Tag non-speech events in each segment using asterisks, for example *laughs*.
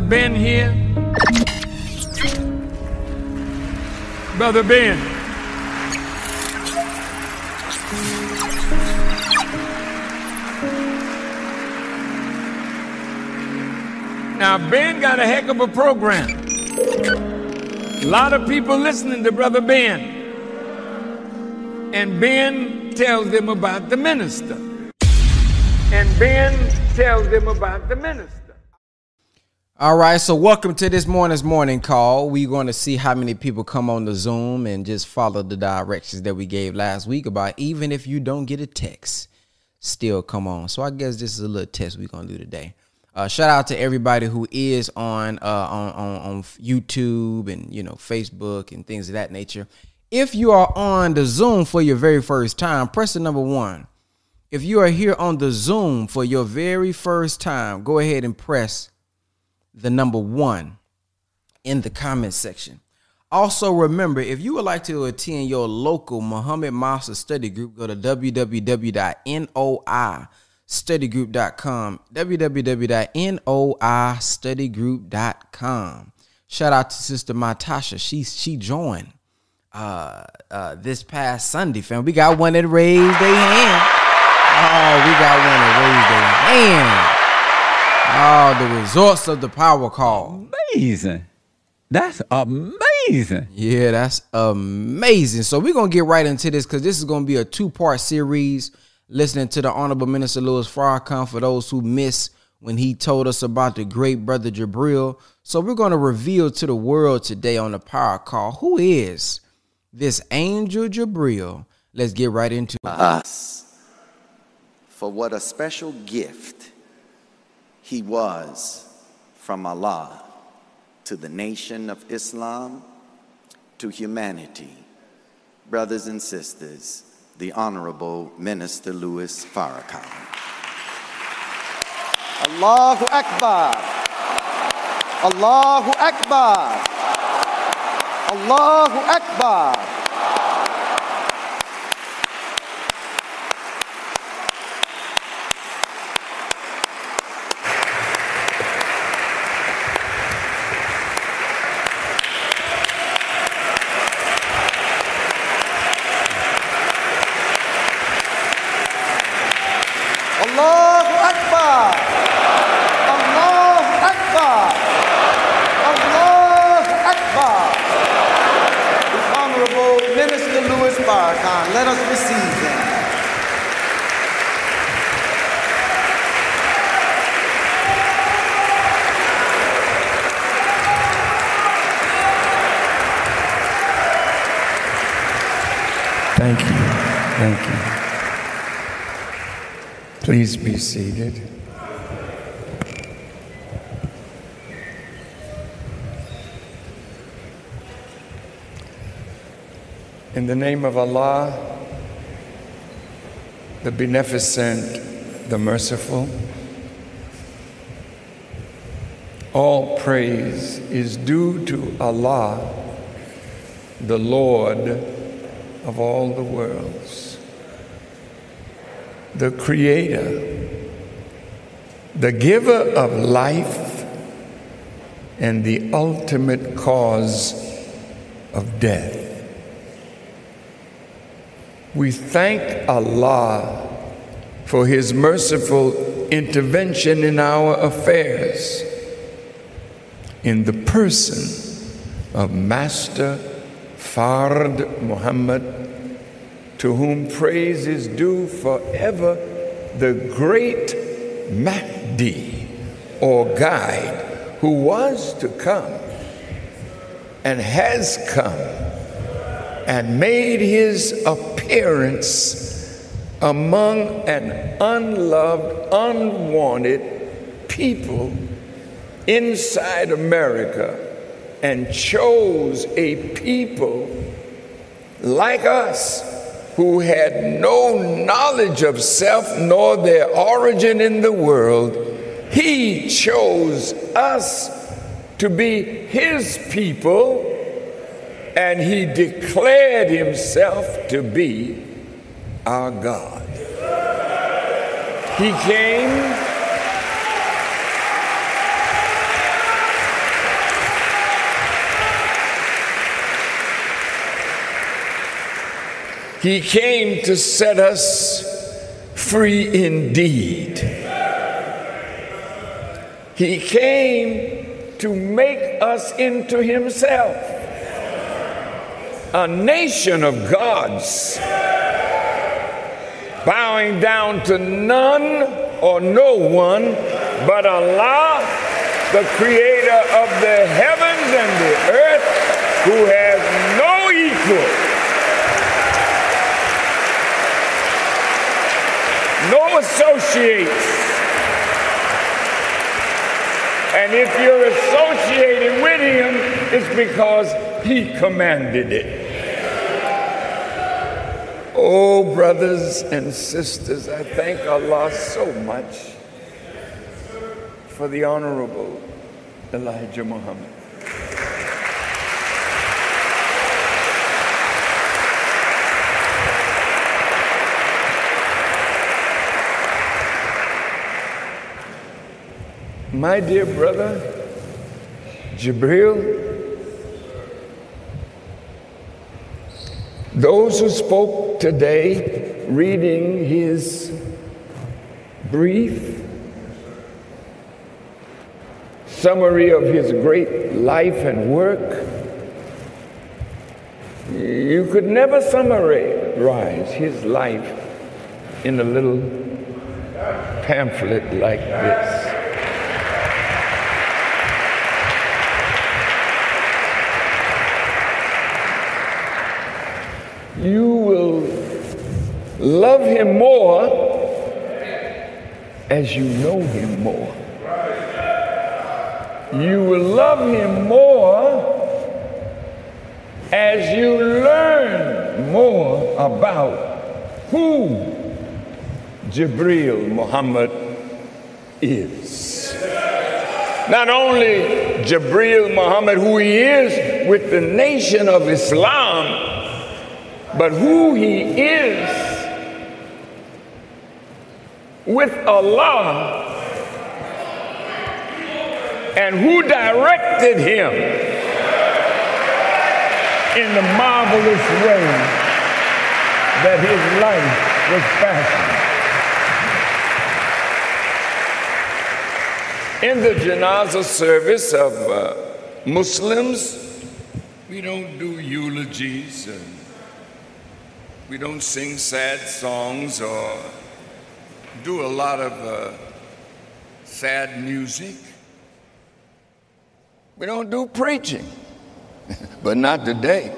Ben here? Brother Ben. Now, Ben got a heck of a program. A lot of people listening to Brother Ben. And Ben tells them about the minister. And Ben tells them about the minister. All right, so welcome to this morning's morning call. We're going to see how many people come on the Zoom and just follow the directions that we gave last week about even if you don't get a text, still come on. So I guess this is a little test we're going to do today. Uh, shout out to everybody who is on, uh, on on on YouTube and you know Facebook and things of that nature. If you are on the Zoom for your very first time, press the number one. If you are here on the Zoom for your very first time, go ahead and press the number one in the comment section. Also, remember if you would like to attend your local Muhammad Master study group, go to www.noistudygroup.com. www.noistudygroup.com. Shout out to Sister Matasha. She she joined uh, uh, this past Sunday, fam. We got one that raised their hand. Oh, we got one that raised their hand. Oh, the results of the power call. Amazing. That's amazing. Yeah, that's amazing. So we're gonna get right into this because this is gonna be a two-part series. Listening to the Honorable Minister Louis Farrakhan for those who miss when he told us about the great brother Jabril. So we're gonna reveal to the world today on the power call who is this angel Jabril. Let's get right into it. us for what a special gift he was from Allah to the nation of Islam, to humanity. Brothers and sisters, the Honorable Minister Louis Farrakhan. Allahu Akbar. Allahu Akbar. Allahu Akbar. Allahu Akbar. Allahu Akbar. Allahu Akbar. The Honorable Minister Louis Farrakhan, let us receive him. Thank you. Thank you. Please be seated. In the name of Allah, the Beneficent, the Merciful, all praise is due to Allah, the Lord of all the worlds, the Creator, the giver of life, and the ultimate cause of death. We thank Allah for His merciful intervention in our affairs in the person of Master Fard Muhammad, to whom praise is due forever, the great Mahdi or guide who was to come and has come and made his appearance among an unloved, unwanted people inside America and chose a people like us who had no knowledge of self nor their origin in the world. He chose us to be his people and he declared himself to be our God. He came He came to set us free indeed. He came to make us into Himself, a nation of gods, bowing down to none or no one but Allah, the creator of the heavens and the earth, who has no equal. No associates. And if you're associated with him, it's because he commanded it. Oh, brothers and sisters, I thank Allah so much for the Honorable Elijah Muhammad. My dear brother, Jibril, those who spoke today, reading his brief summary of his great life and work, you could never summarize his life in a little pamphlet like this. You will love him more as you know him more you will love him more as you learn more about who Jibril Muhammad is. Not only Jibril Muhammad, who he is with the nation of Islam, but who he is with Allah and who directed him in the marvelous way that his life was fashioned. In the janazah service of uh, Muslims, we don't do eulogies and we don't sing sad songs or do a lot of uh, sad music. We don't do preaching, *laughs* but not today.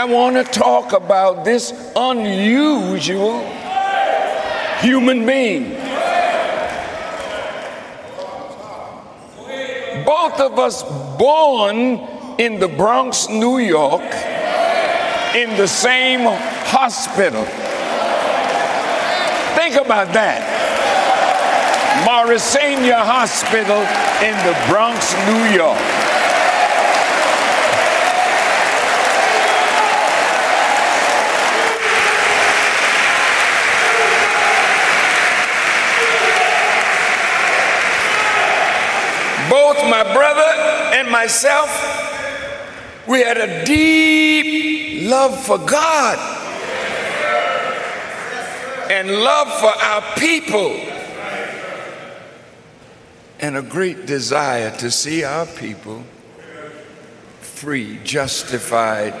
I want to talk about this unusual human being. Both of us born in the Bronx, New York, in the same hospital. Think about that. Morrisania Hospital in the Bronx, New York. Both my brother and myself we had a deep love for God and love for our people and a great desire to see our people free, justified,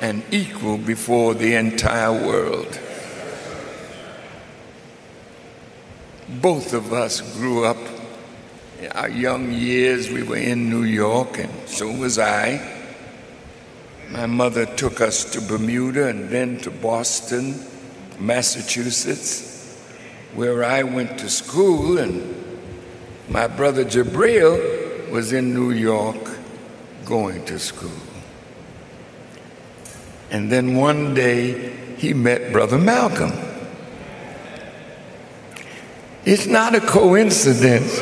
and equal before the entire world. Both of us grew up in our young years, we were in New York, and so was I. My mother took us to Bermuda and then to Boston, Massachusetts, where I went to school, and my brother Jabril was in New York going to school. And then one day he met Brother Malcolm. It's not a coincidence.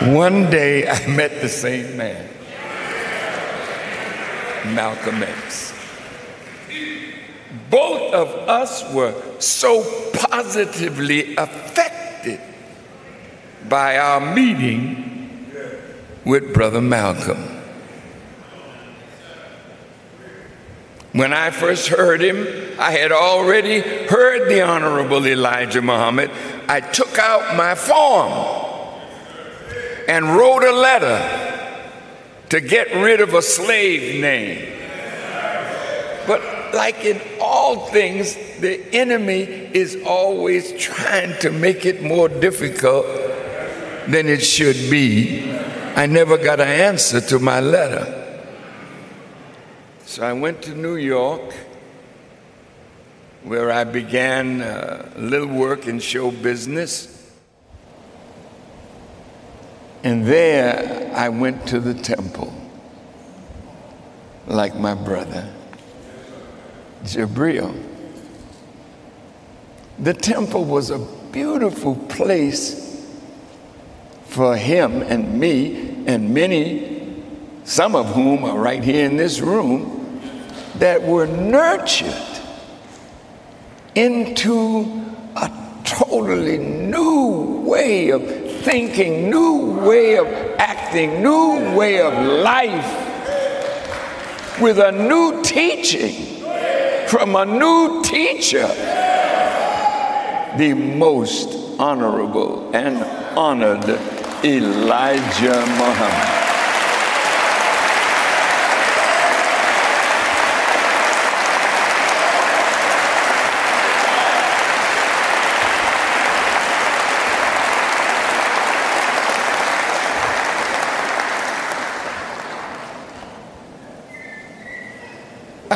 One day I met the same man. Malcolm X. both of us were so positively affected by our meeting with Brother Malcolm. When I first heard him, I had already heard the Honorable Elijah Muhammad. I took out my form and wrote a letter to get rid of a slave name. But like in all things, the enemy is always trying to make it more difficult than it should be. I never got an answer to my letter. So I went to New York, where I began uh, a little work in show business. And there I went to the temple, like my brother, Jabril. The temple was a beautiful place for him and me, and many, some of whom are right here in this room that were nurtured into a totally new way of thinking, new way of acting, new way of life with a new teaching from a new teacher, the most honorable and honored Elijah Muhammad.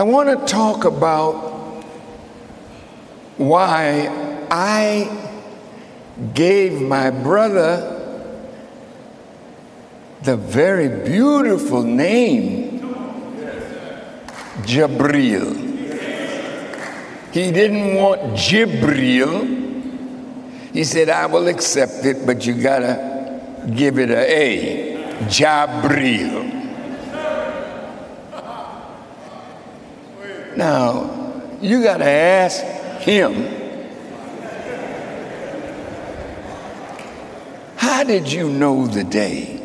Want to talk about why I gave my brother the very beautiful name Jabril. He didn't want Jibril. He said, I will accept it, but you gotta give it a A. Jabril. Now, you got to ask him, how did you know the day,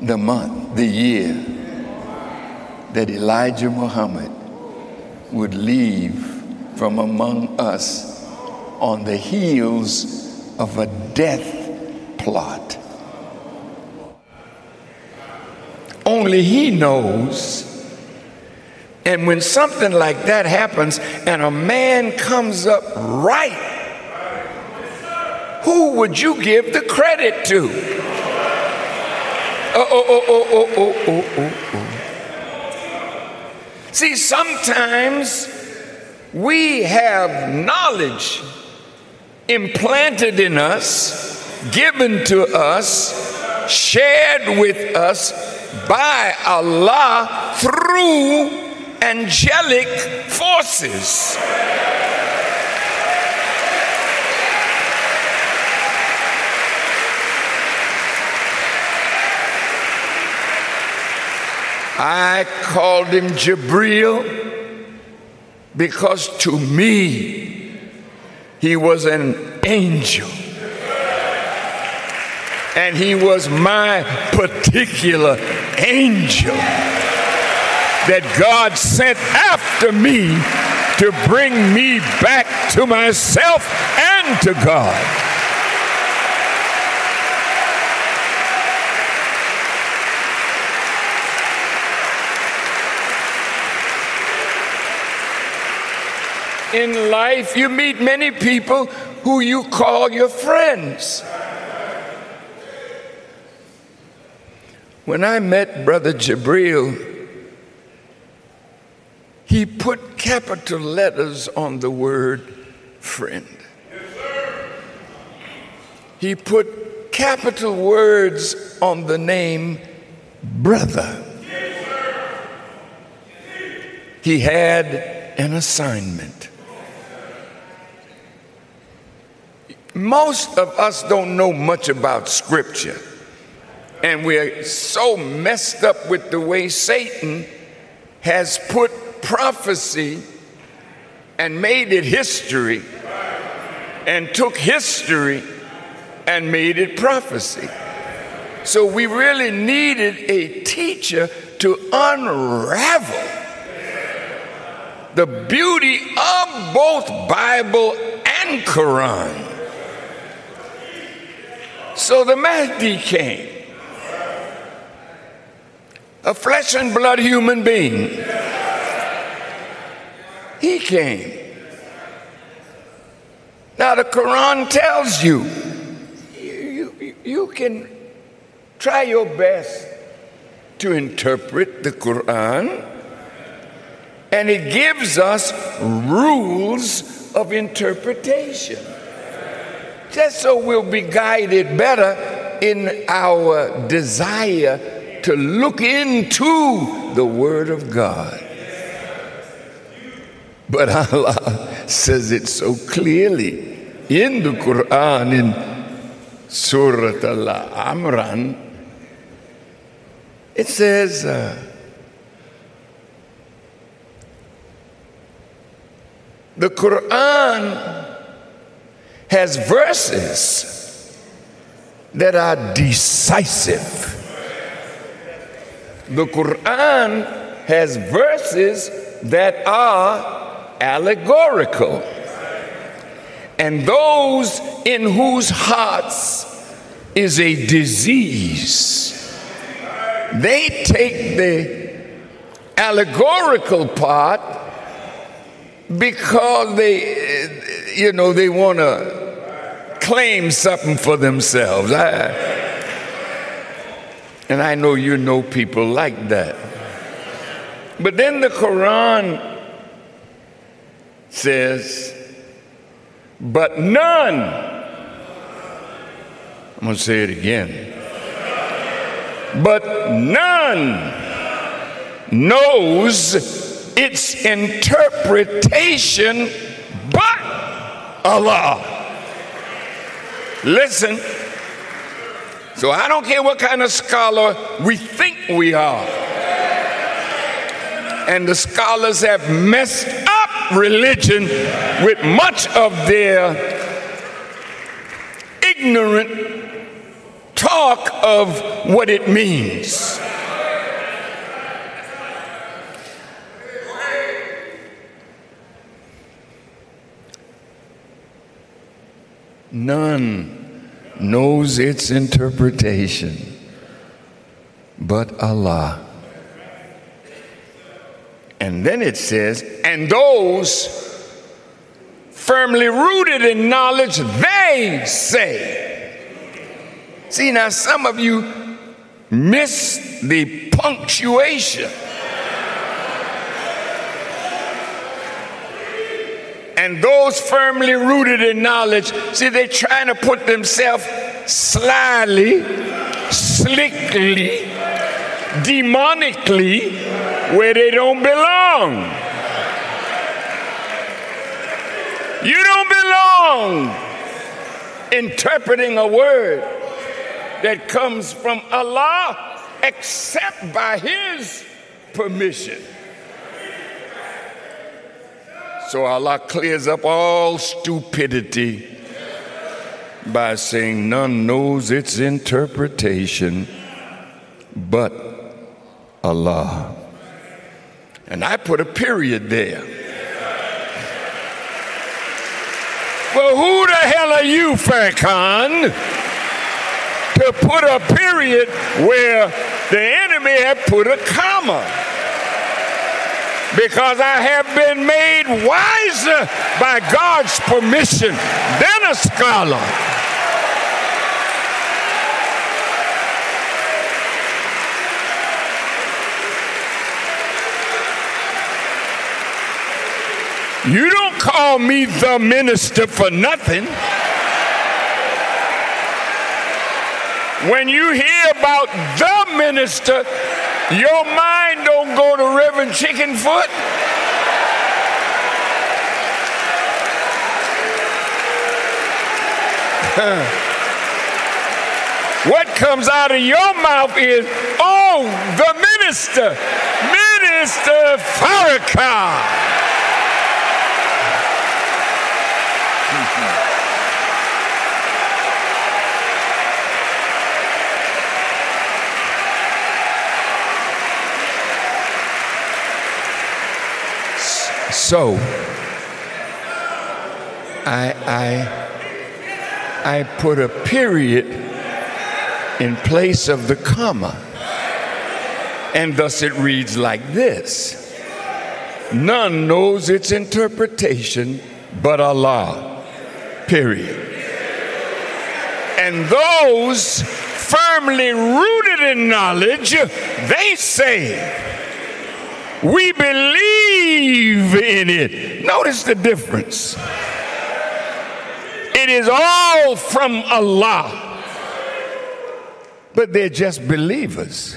the month, the year that Elijah Muhammad would leave from among us on the heels of a death plot? Only He knows. And when something like that happens and a man comes up right, who would you give the credit to? Oh, oh, oh, oh, oh, oh, oh, oh, oh. See, sometimes we have knowledge implanted in us, given to us, shared with us by Allah through angelic forces. I called him Jabril because to me he was an angel and he was my particular angel that God sent after me to bring me back to myself and to God. In life, you meet many people who you call your friends. When I met Brother Jabril, he put capital letters on the word friend. He put capital words on the name brother. He had an assignment. Most of us don't know much about Scripture. And we're so messed up with the way Satan has put prophecy and made it history and took history and made it prophecy. So we really needed a teacher to unravel the beauty of both Bible and Quran. So the Mahdi came, a flesh and blood human being. He came. Now, the Quran tells you, you, you, you can try your best to interpret the Quran, and it gives us rules of interpretation. Just so we'll be guided better in our desire to look into the Word of God. But Allah says it so clearly in the Quran, in Surah Al Imran, It says, uh, the Quran has verses that are decisive. The Quran has verses that are allegorical. And those in whose hearts is a disease, they take the allegorical part because they, you know, they want to claim something for themselves. I, and I know you know people like that. But then the Quran says, but none, I'm going to say it again, but none knows its interpretation but Allah. Listen. So I don't care what kind of scholar we think we are. And the scholars have messed up religion with much of their ignorant talk of what it means. None knows its interpretation but Allah. And then it says, and those firmly rooted in knowledge, they say. See, now some of you miss the punctuation. And those firmly rooted in knowledge, see, they're trying to put themselves slyly, slickly, demonically where they don't belong. You don't belong interpreting a word that comes from Allah except by His permission. So Allah clears up all stupidity by saying, None knows its interpretation but Allah. And I put a period there. Well, who the hell are you, Farrakhan, to put a period where the enemy had put a comma? Because I have been made wiser by God's permission than a scholar. You don't call me the minister for nothing. When you hear about the minister, your mind don't go to Reverend Chickenfoot. *laughs* what comes out of your mouth is, oh, the minister, Minister Farrakhan. So, I, I, I put a period in place of the comma. And thus it reads like this None knows its interpretation but Allah. Period. And those firmly rooted in knowledge, they say, we believe in it. Notice the difference. It is all from Allah, but they're just believers.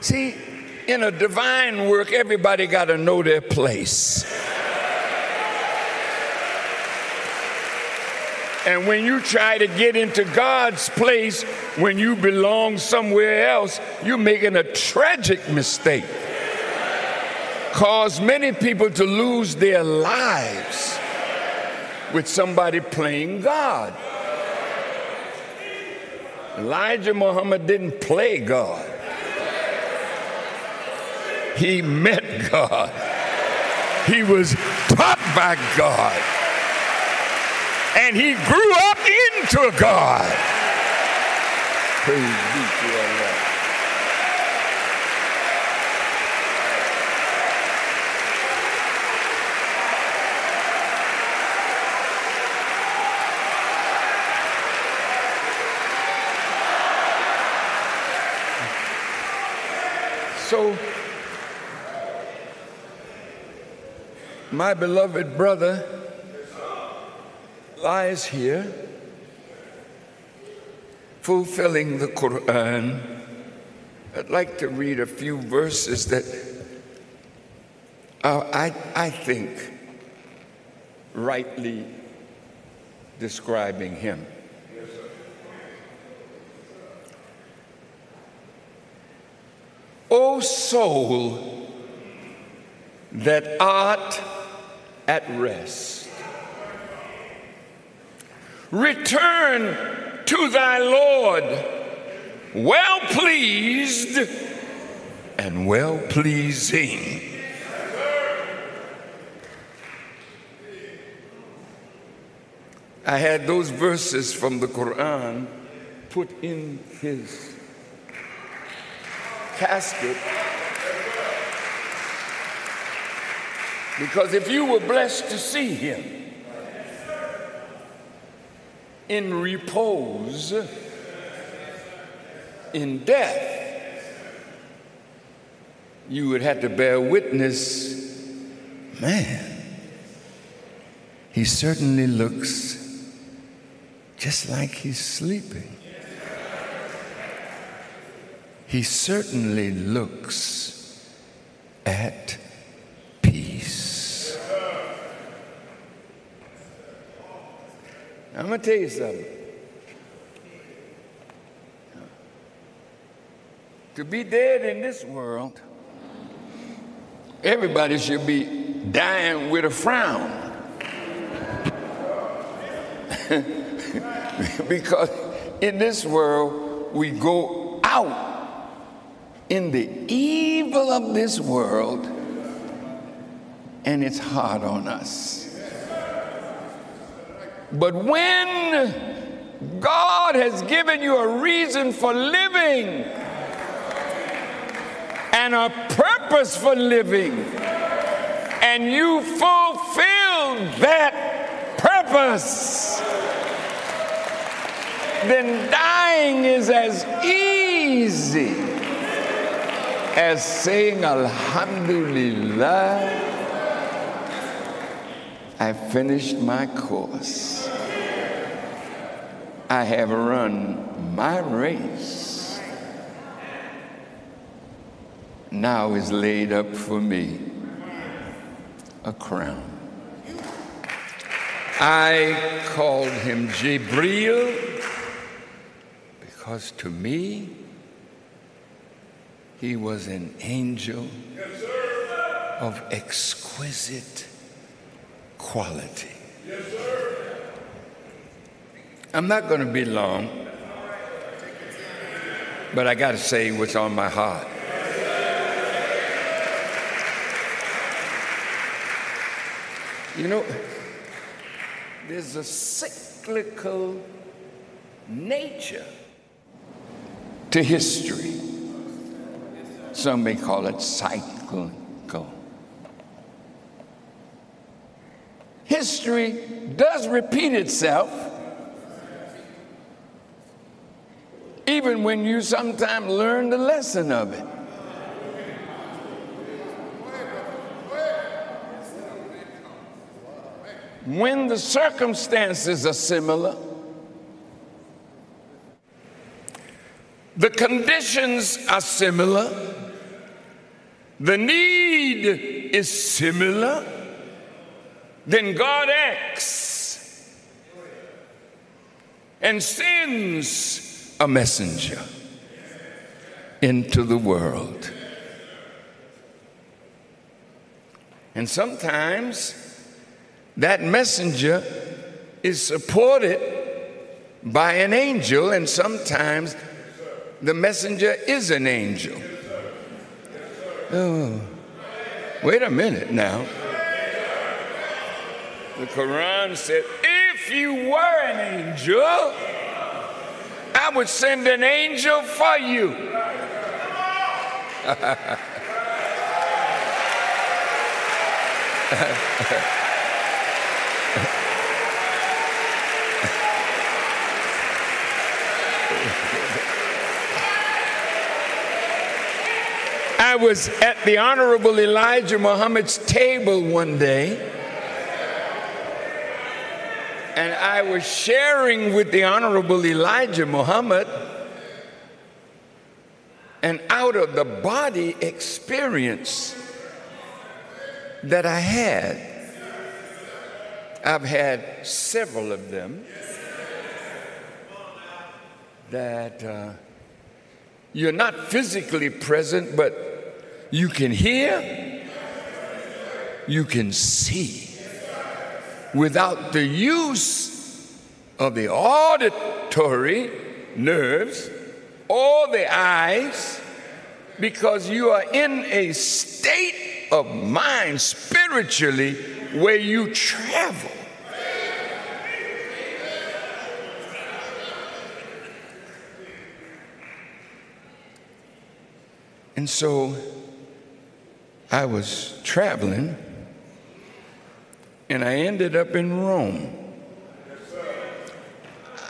See, in a divine work, everybody got to know their place. And when you try to get into God's place when you belong somewhere else, you're making a tragic mistake. Cause many people to lose their lives with somebody playing God. Elijah Muhammad didn't play God. He met God. He was taught by God and he grew up into God. Praise be to Allah. So, my beloved brother, lies here fulfilling the Quran. I'd like to read a few verses that uh, I, I think rightly describing him. O soul that art at rest Return to thy Lord, well pleased and well pleasing. I had those verses from the Quran put in his casket because if you were blessed to see him, in repose in death, you would have to bear witness man, he certainly looks just like he's sleeping. He certainly looks at I'm going to tell you something. To be dead in this world, everybody should be dying with a frown. *laughs* because in this world, we go out in the evil of this world, and it's hard on us. But when God has given you a reason for living and a purpose for living, and you fulfill that purpose, then dying is as easy as saying Alhamdulillah. I finished my course. I have run my race. Now is laid up for me a crown. I called him Jibril because to me He was an angel of exquisite quality. I'm not going to be long, but I got to say what's on my heart. You know, there's a cyclical nature to history. Some may call it cyclical. History does repeat itself, even when you sometimes learn the lesson of it. When the circumstances are similar, the conditions are similar, the need is similar, then God acts and sends a messenger into the world. And sometimes that messenger is supported by an angel, and sometimes the messenger is an angel. Oh, wait a minute now. The Quran said, if you were an angel, I would send an angel for you. *laughs* I was at the Honorable Elijah Muhammad's table one day, and I was sharing with the Honorable Elijah Muhammad an out of the body experience that I had. I've had several of them that uh, you're not physically present, but you can hear, you can see without the use of the auditory nerves or the eyes because you are in a state of mind spiritually where you travel. And so I was traveling and I ended up in Rome.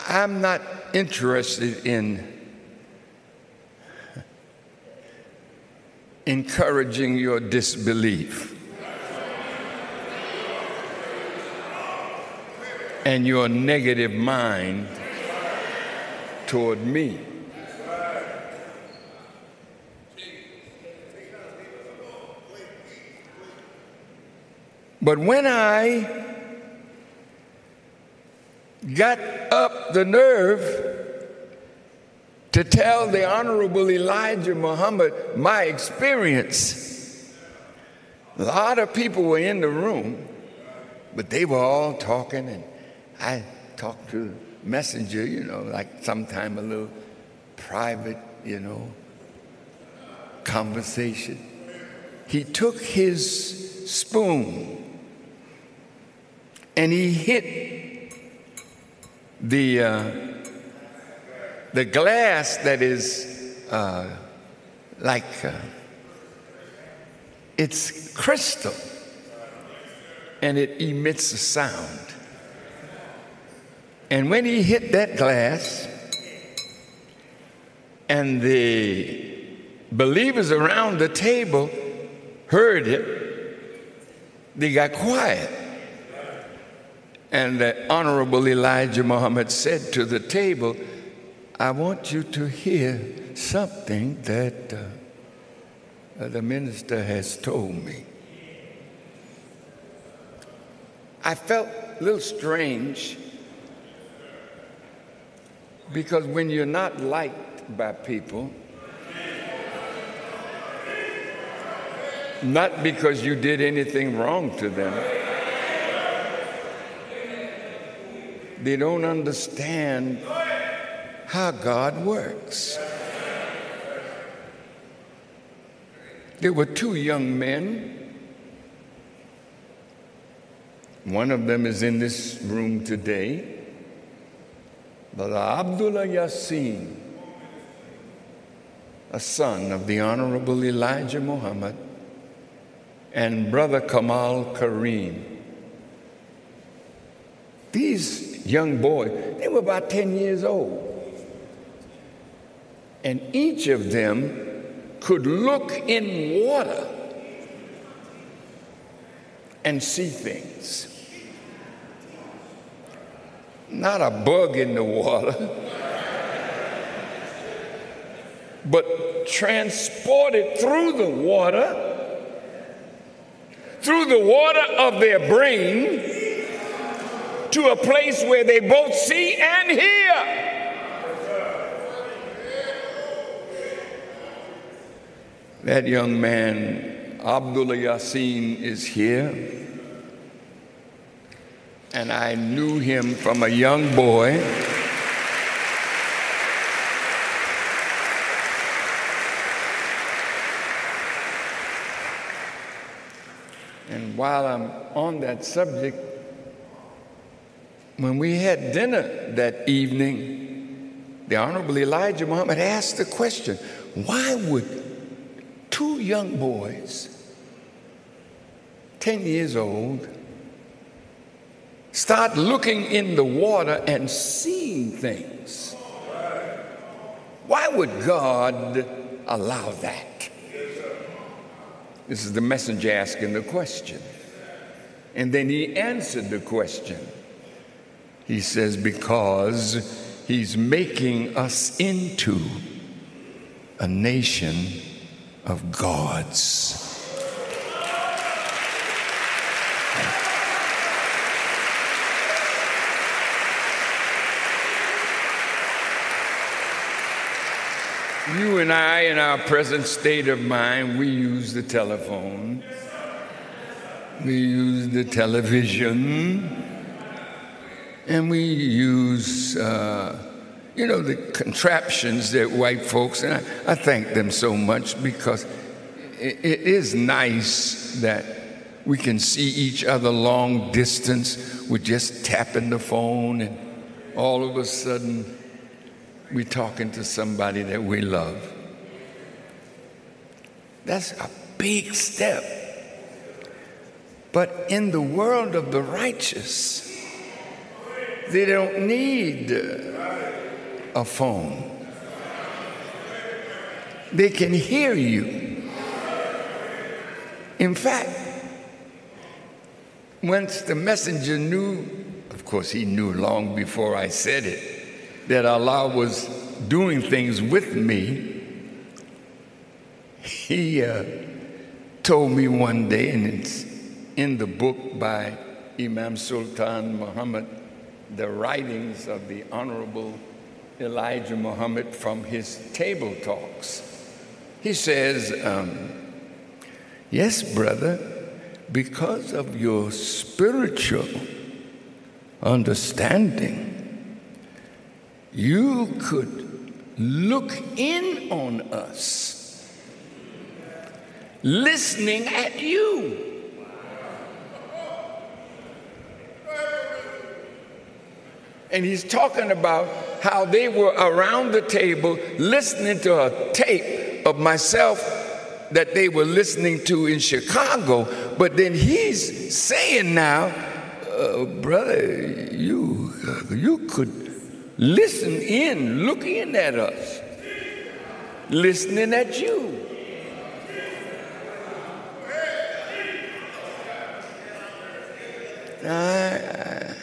I'm not interested in encouraging your disbelief and your negative mind toward me. But when I got up the nerve to tell the Honorable Elijah Muhammad my experience, a lot of people were in the room, but they were all talking, and I talked to messenger, you know, like sometime a little private, you know, conversation. He took his spoon and he hit the uh, the glass that is uh, like uh, it's crystal and it emits a sound. And when he hit that glass, and the believers around the table heard it, they got quiet. And the Honorable Elijah Muhammad said to the table, I want you to hear something that uh, the minister has told me. I felt a little strange because when you're not liked by people, not because you did anything wrong to them. They don't understand how God works. There were two young men. One of them is in this room today. Brother Abdullah Yassin, a son of the Honorable Elijah Muhammad, and Brother Kamal Kareem. These young boys, they were about 10 years old. And each of them could look in water and see things. Not a bug in the water, *laughs* but transported through the water, through the water of their brain, to a place where they both see and hear. That young man, Abdullah Yassin, is here. And I knew him from a young boy. And while I'm on that subject, when we had dinner that evening, the Honorable Elijah Muhammad asked the question why would two young boys, 10 years old, start looking in the water and seeing things. Why would God allow that? This is the messenger asking the question. And then he answered the question. He says, Because he's making us into a nation of gods. You and I, in our present state of mind, we use the telephone, we use the television, and we use. Uh, you know, the contraptions that white folks, and I, I thank them so much because it, it is nice that we can see each other long distance with just tapping the phone, and all of a sudden we're talking to somebody that we love. That's a big step. But in the world of the righteous, they don't need a phone. They can hear you. In fact, once the messenger knew, of course, he knew long before I said it, that Allah was doing things with me, he uh, told me one day, and it's in the book by Imam Sultan Muhammad, The Writings of the Honorable Elijah Muhammad from his table talks. He says, um, Yes, brother, because of your spiritual understanding, you could look in on us, listening at you. And he's talking about how they were around the table listening to a tape of myself that they were listening to in Chicago. But then he's saying now, uh, brother, you, you could listen in, look in at us, listening at you. I,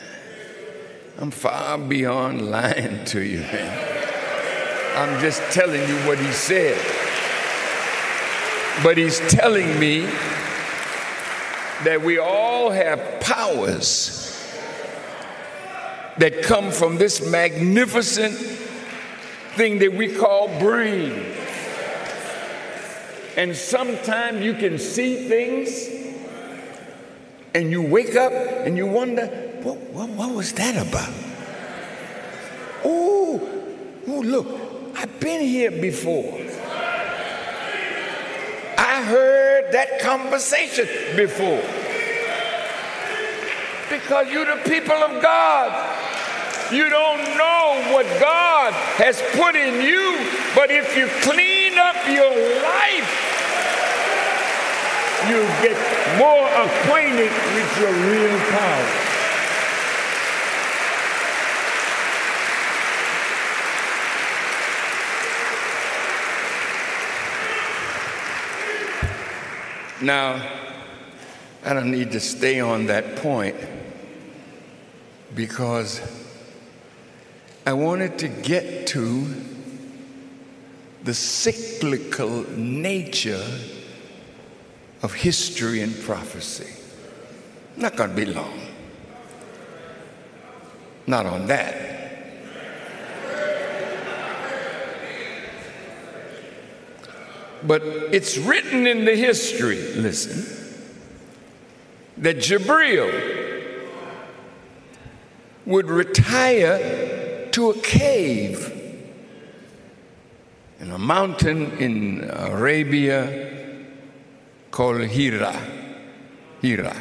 I'm far beyond lying to you, man. I'm just telling you what he said. But he's telling me that we all have powers that come from this magnificent thing that we call brain. And sometimes you can see things and you wake up and you wonder, what, what, what was that about? Oh, oh, look, I've been here before. I heard that conversation before. Because you're the people of God. You don't know what God has put in you, but if you clean up your life, you get more acquainted with your real power. Now, I don't need to stay on that point because I wanted to get to the cyclical nature of history and prophecy. Not going to be long. Not on that. But it's written in the history, listen, that Jabril would retire to a cave in a mountain in Arabia called Hira. Hira.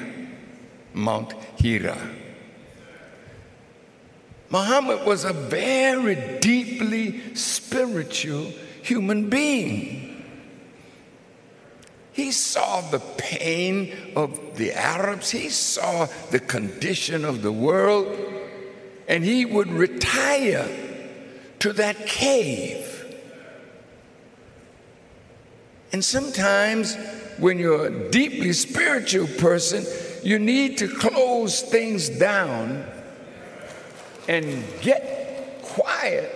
Mount Hira. Muhammad was a very deeply spiritual human being. He saw the pain of the Arabs, he saw the condition of the world, and he would retire to that cave. And sometimes, when you're a deeply spiritual person, you need to close things down and get quiet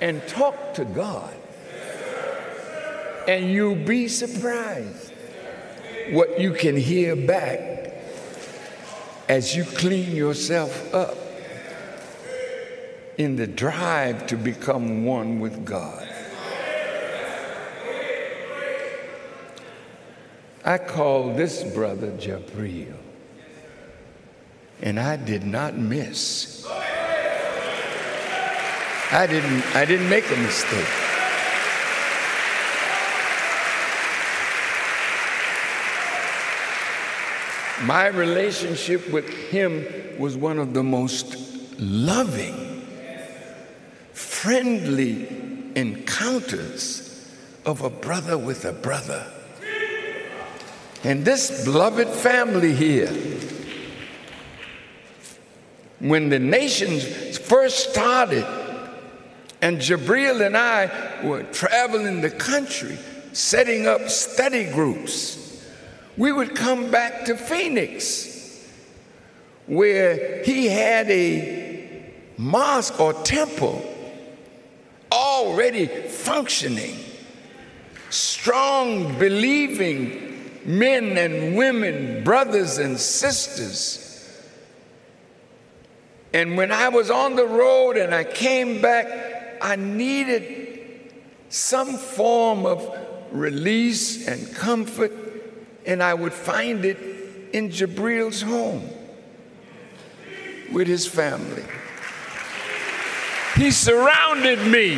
and talk to God and you'll be surprised what you can hear back as you clean yourself up in the drive to become one with God. I call this brother Jabril, and I did not miss. I didn't, I didn't make a mistake. My relationship with him was one of the most loving, friendly encounters of a brother with a brother. And this beloved family here, when the nations first started, and Jabril and I were traveling the country, setting up study groups we would come back to Phoenix, where he had a mosque or temple already functioning, strong, believing men and women, brothers and sisters. And when I was on the road and I came back, I needed some form of release and comfort and I would find it in Jabril's home with his family. He surrounded me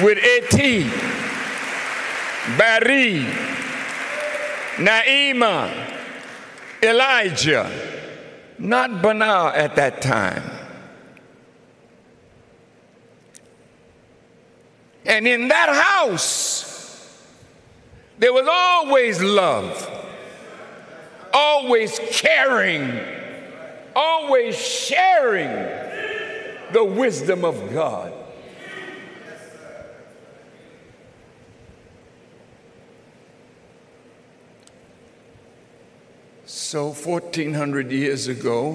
with Eti, Bari, Naima, Elijah, not Banal at that time. And in that house, there was always love, always caring, always sharing the wisdom of God. So, 1400 years ago,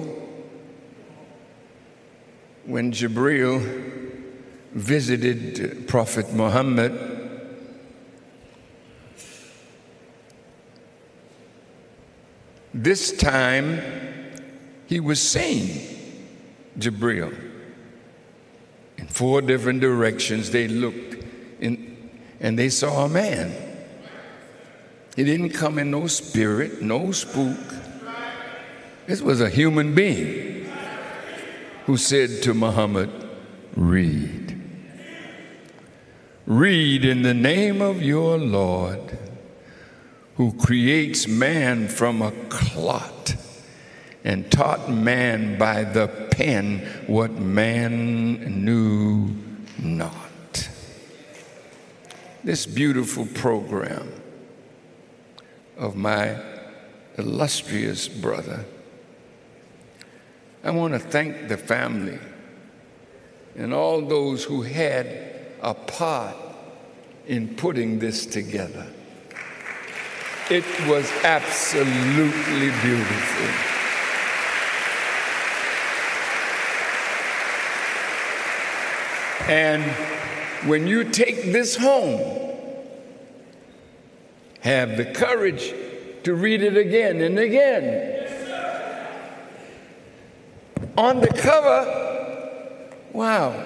when Jibril visited Prophet Muhammad, This time, he was seeing Jabril in four different directions. They looked in, and they saw a man. He didn't come in no spirit, no spook. This was a human being who said to Muhammad, Read. Read in the name of your Lord, who creates man from a clot and taught man by the pen what man knew not. This beautiful program of my illustrious brother I want to thank the family and all those who had a part in putting this together. It was absolutely beautiful. And when you take this home, have the courage to read it again and again on the cover, wow.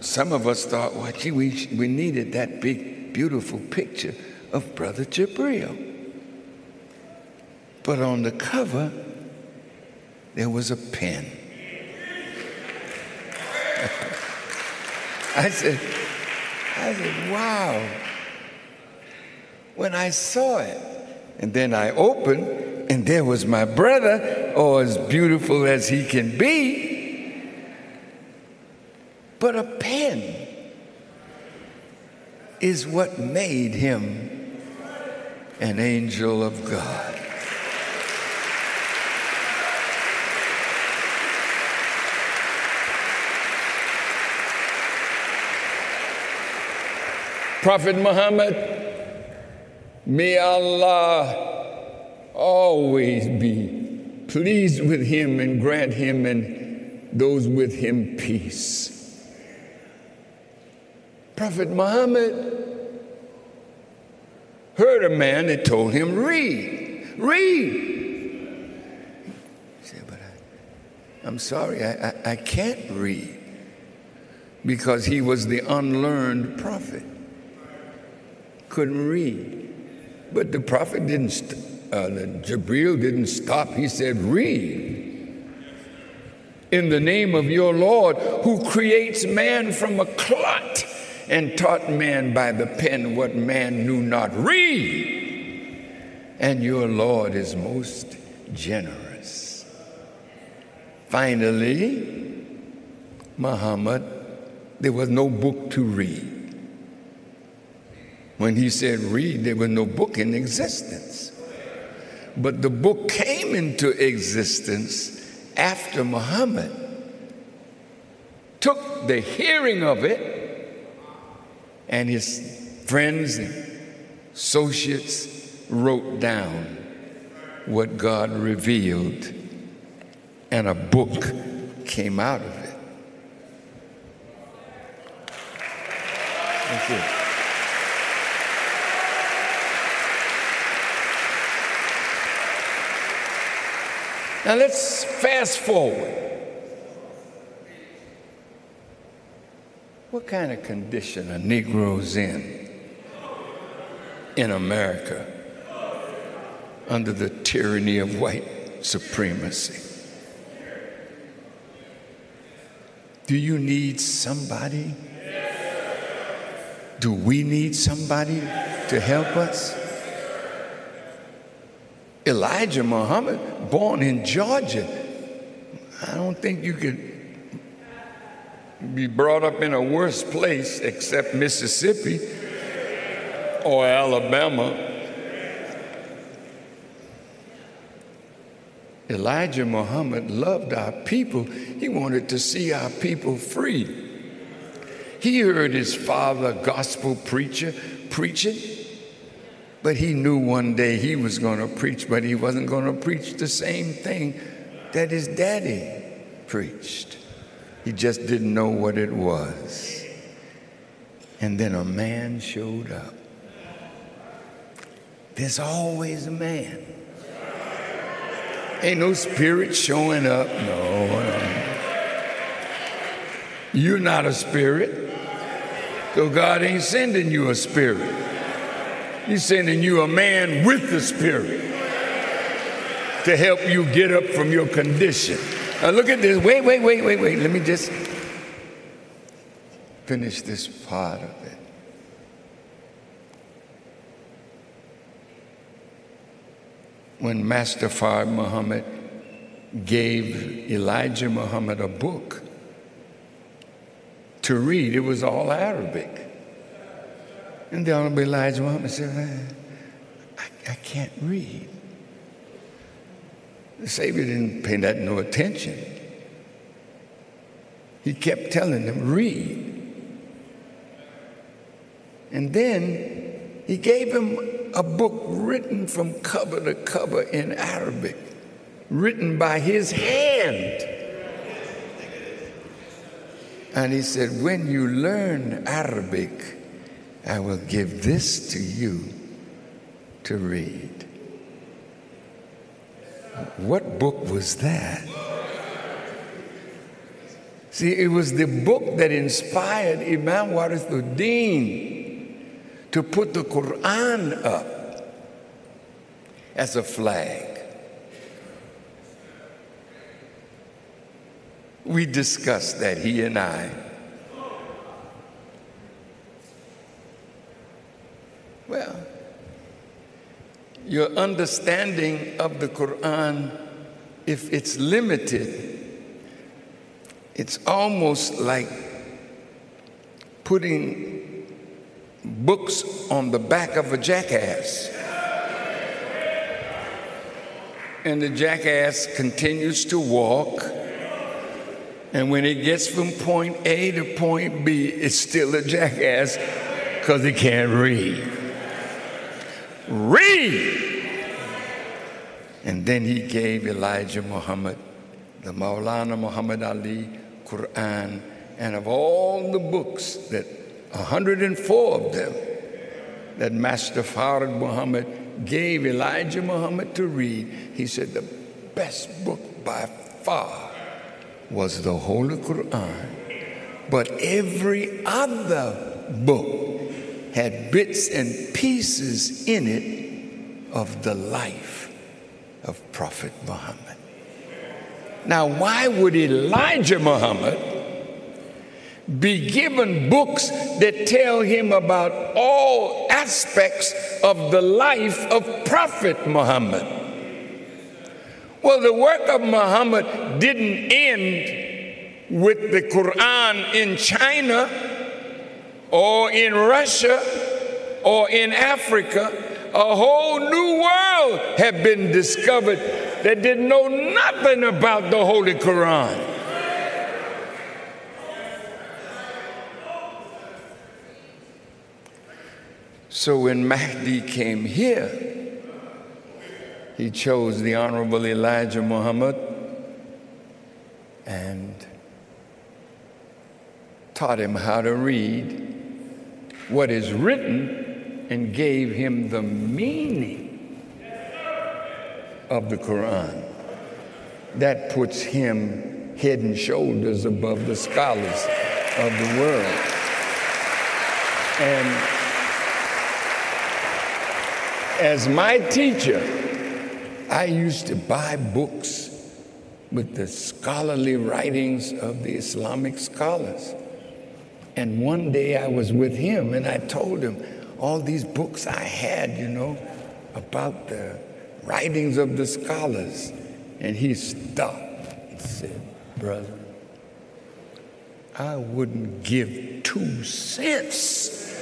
Some of us thought, well, gee, we, we needed that big, beautiful picture of Brother Jabril. But on the cover, there was a pen. *laughs* I said, I said, wow. When I saw it, and then I opened, and there was my brother, or as beautiful as he can be, but a pen is what made him an angel of God. Prophet Muhammad, may Allah always be pleased with him and grant him and those with him peace. Prophet Muhammad heard a man that told him, Read, read. He said, But I, am sorry, I, I, I can't read because he was the unlearned prophet. Couldn't read. But the prophet didn't. St- uh, Jabril didn't stop. He said, Read. In the name of your Lord, who creates man from a clot and taught man by the pen what man knew not. Read. And your Lord is most generous. Finally, Muhammad, there was no book to read. When he said read, there was no book in existence. But the book came into existence after Muhammad took the hearing of it, and his friends and associates wrote down what God revealed, and a book came out of it. That's it. Now let's fast forward. What kind of condition are Negroes in in America under the tyranny of white supremacy? Do you need somebody? Do we need somebody to help us? Elijah Muhammad, born in Georgia. I don't think you could be brought up in a worse place except Mississippi or Alabama. Elijah Muhammad loved our people. He wanted to see our people free. He heard his father, gospel preacher, preaching but he knew one day he was going to preach, but he wasn't going to preach the same thing that his daddy preached. He just didn't know what it was. And then a man showed up. There's always a man. Ain't no spirit showing up. No, no. You're not a spirit. So God ain't sending you a spirit. He's sending you a man with the spirit to help you get up from your condition. Now look at this. Wait, wait, wait, wait, wait. Let me just finish this part of it. When Master Fard Muhammad gave Elijah Muhammad a book to read, it was all Arabic. And the Honorable Elijah Muhammad said, I, I can't read. The Savior didn't pay that no attention. He kept telling them, read. And then he gave him a book written from cover to cover in Arabic, written by his hand. And he said, When you learn Arabic, I will give this to you to read. What book was that? See, it was the book that inspired Imam Warithuddin to put the Quran up as a flag. We discussed that, he and I. Well, your understanding of the Quran, if it's limited, it's almost like putting books on the back of a jackass. And the jackass continues to walk. And when it gets from point A to point B, it's still a jackass because he can't read. Read! And then he gave Elijah Muhammad, the Maulana Muhammad Ali Quran, and of all the books that 104 of them that Master Fard Muhammad gave Elijah Muhammad to read, he said the best book by far was the Holy Quran. But every other book had bits and pieces in it of the life of Prophet Muhammad. Now, why would Elijah Muhammad be given books that tell him about all aspects of the life of Prophet Muhammad? Well, the work of Muhammad didn't end with the Quran in China or in Russia or in Africa. A whole new world had been discovered that didn't know nothing about the Holy Quran. So when Mahdi came here, he chose the Honorable Elijah Muhammad and taught him how to read what is written and gave him the meaning of the Quran. That puts him head and shoulders above the scholars of the world. And as my teacher, I used to buy books with the scholarly writings of the Islamic scholars. And one day I was with him and I told him all these books I had, you know, about the writings of the scholars. And he stopped and said, Brother, I wouldn't give two cents.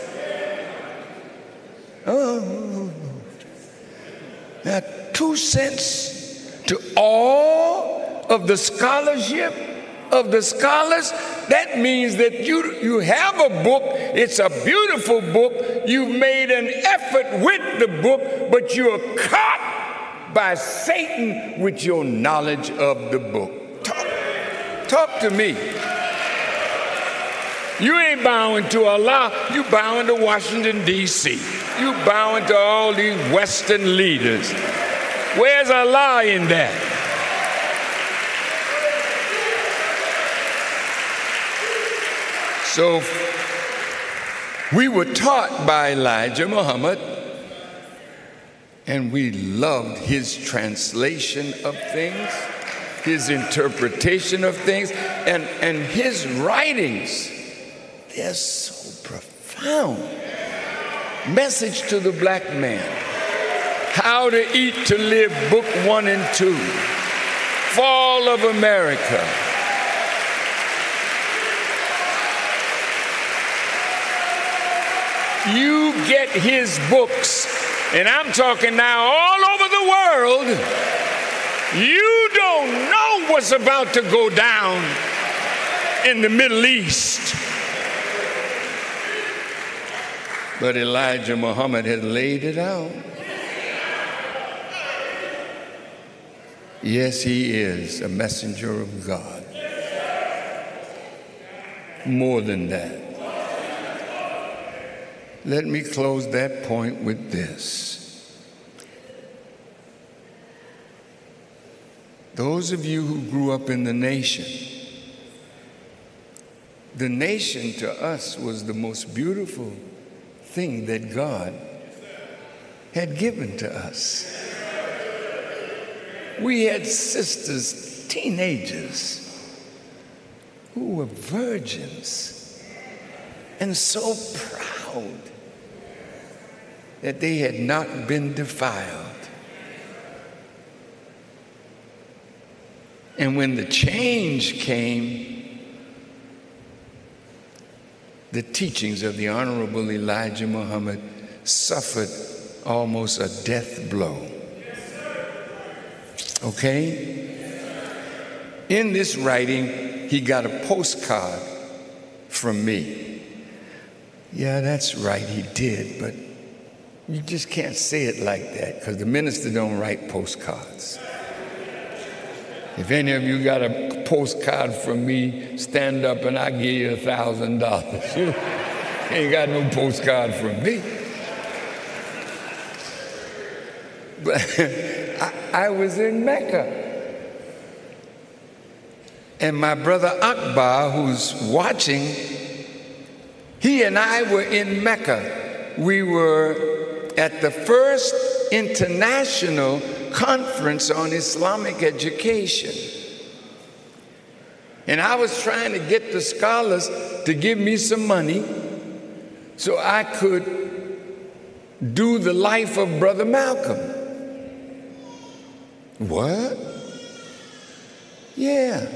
Oh, now two cents to all of the scholarship of the scholars, that means that you, you have a book, it's a beautiful book, you've made an effort with the book, but you're caught by Satan with your knowledge of the book. Talk, talk to me. You ain't bowing to Allah, you bowing to Washington, D.C. You bowing to all these Western leaders. Where's Allah in that? So We were taught by Elijah Muhammad, and we loved his translation of things, his interpretation of things, and, and his writings. They're so profound. Message to the black man How to Eat to Live, Book One and Two, Fall of America. You get his books, and I'm talking now all over the world. You don't know what's about to go down in the Middle East. But Elijah Muhammad had laid it out. Yes, he is a messenger of God. More than that. Let me close that point with this. Those of you who grew up in the nation, the nation to us was the most beautiful thing that God had given to us. We had sisters, teenagers, who were virgins and so proud that they had not been defiled. And when the change came, the teachings of the Honorable Elijah Muhammad suffered almost a death blow. Okay? In this writing, he got a postcard from me. Yeah, that's right, he did, but you just can't say it like that because the minister don't write postcards. If any of you got a postcard from me, stand up and I give you a thousand dollars. *laughs* You ain't got no postcard from me. But *laughs* I, I was in Mecca. And my brother Akbar, who's watching, he and I were in Mecca. We were at the first international conference on Islamic education. And I was trying to get the scholars to give me some money so I could do the life of Brother Malcolm. What? Yeah.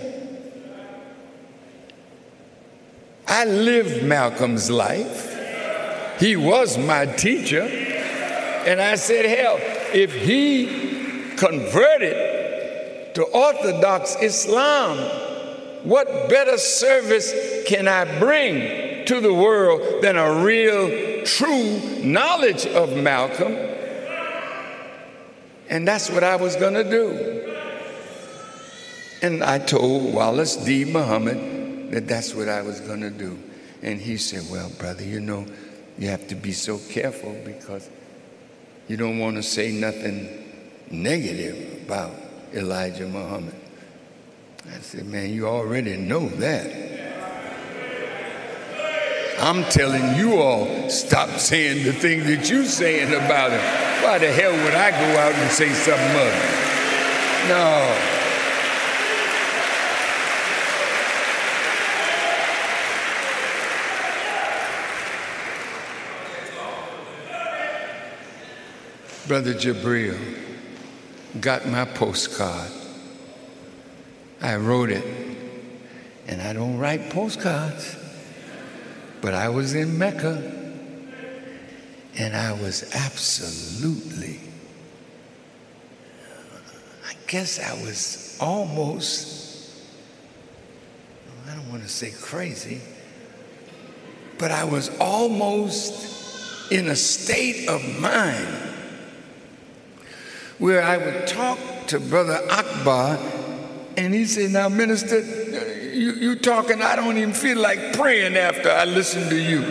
I lived Malcolm's life. He was my teacher. And I said, hell, if he converted to Orthodox Islam, what better service can I bring to the world than a real, true knowledge of Malcolm? And that's what I was going to do. And I told Wallace D. Muhammad that that's what I was going to do. And he said, Well, brother, you know, you have to be so careful because you don't want to say nothing negative about Elijah Muhammad. I said, man, you already know that. I'm telling you all, stop saying the things that you're saying about him. Why the hell would I go out and say something other? No. Brother Jabril got my postcard. I wrote it, and I don't write postcards, but I was in Mecca, and I was absolutely, I guess I was almost, I don't want to say crazy, but I was almost in a state of mind where I would talk to Brother Akbar, and he said, Now, minister, you, you talking, I don't even feel like praying after I listen to you.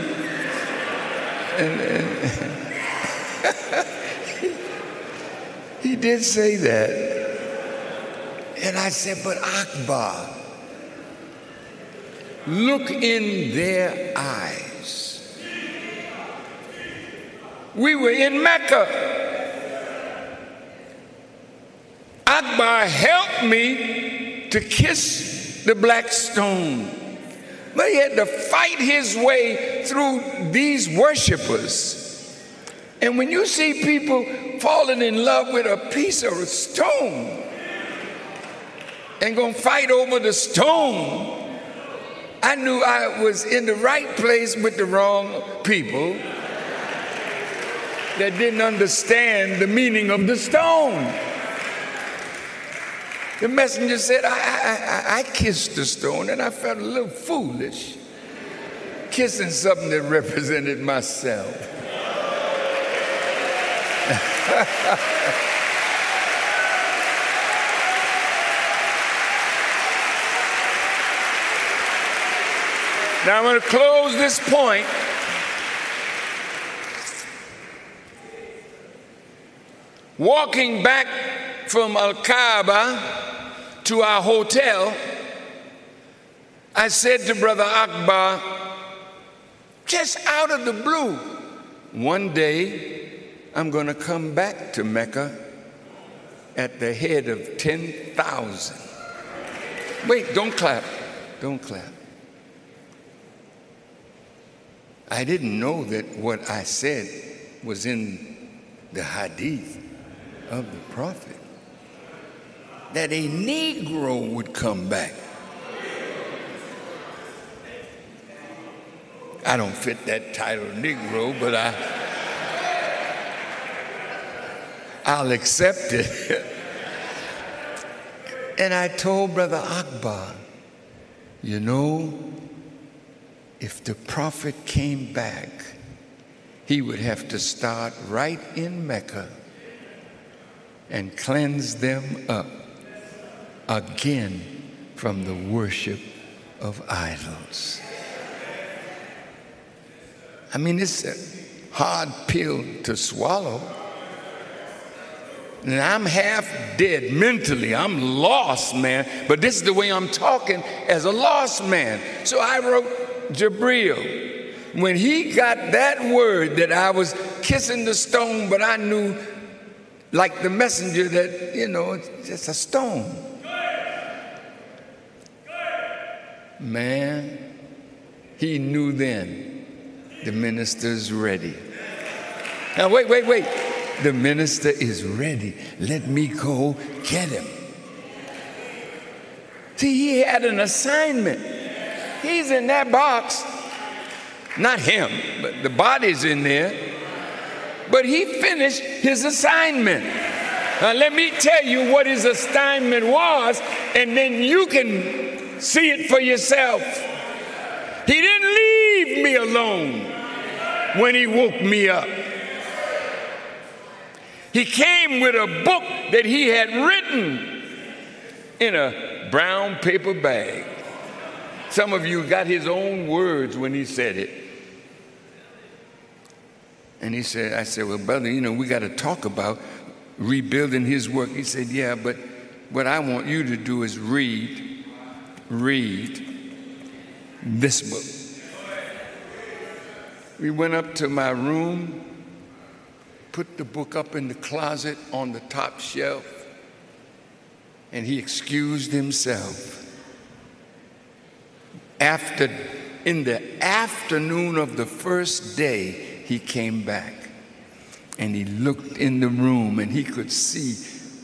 And, and *laughs* he did say that. And I said, But Akbar, look in their eyes. we were in Mecca. Akbar helped me to kiss the black stone. But he had to fight his way through these worshipers. And when you see people falling in love with a piece of stone and gonna fight over the stone, I knew I was in the right place with the wrong people that didn't understand the meaning of the stone. The messenger said, I, I, I, kissed the stone and I felt a little foolish kissing something that represented myself. *laughs* now I'm going to close this point. Walking back from Al Kaaba to our hotel, I said to Brother Akbar, just out of the blue, one day I'm going to come back to Mecca at the head of 10,000. Wait, don't clap. Don't clap. I didn't know that what I said was in the hadith of the Prophet that a Negro would come back. I don't fit that title, Negro, but I, I'll accept it. *laughs* and I told Brother Akbar, you know, if the prophet came back, he would have to start right in Mecca and cleanse them up again from the worship of idols. I mean, it's a hard pill to swallow. And I'm half dead mentally. I'm lost, man. But this is the way I'm talking as a lost man. So I wrote Jabril. When he got that word that I was kissing the stone, but I knew, like the messenger, that, you know, it's just a stone. Man, he knew then the minister's ready. Now, wait, wait, wait. The minister is ready. Let me go get him. See, he had an assignment. He's in that box. Not him, but the body's in there. But he finished his assignment. Now, let me tell you what his assignment was, and then you can See it for yourself. He didn't leave me alone when he woke me up. He came with a book that he had written in a brown paper bag. Some of you got his own words when he said it. And he said, I said, Well, brother, you know, we got to talk about rebuilding his work. He said, Yeah, but what I want you to do is read read this book. We went up to my room, put the book up in the closet on the top shelf, and he excused himself. After, in the afternoon of the first day, he came back and he looked in the room and he could see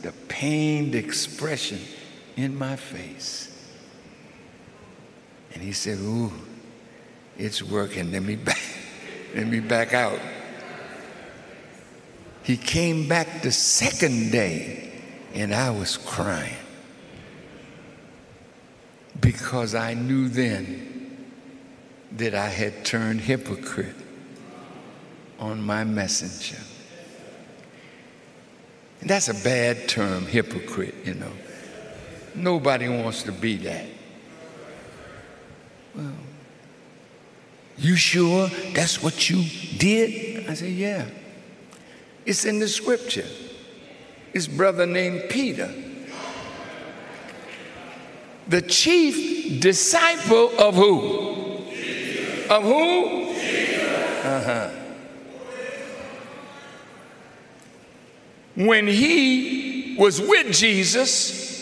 the pained expression in my face. And he said, Ooh, it's working. Let me *laughs* back, let me back out. He came back the second day, and I was crying because I knew then that I had turned hypocrite on my messenger. And that's a bad term, hypocrite, you know. Nobody wants to be that. You sure that's what you did? I said, Yeah. It's in the scripture. His brother named Peter. The chief disciple of who? Jesus. Of who? Uh huh. when he was with Jesus,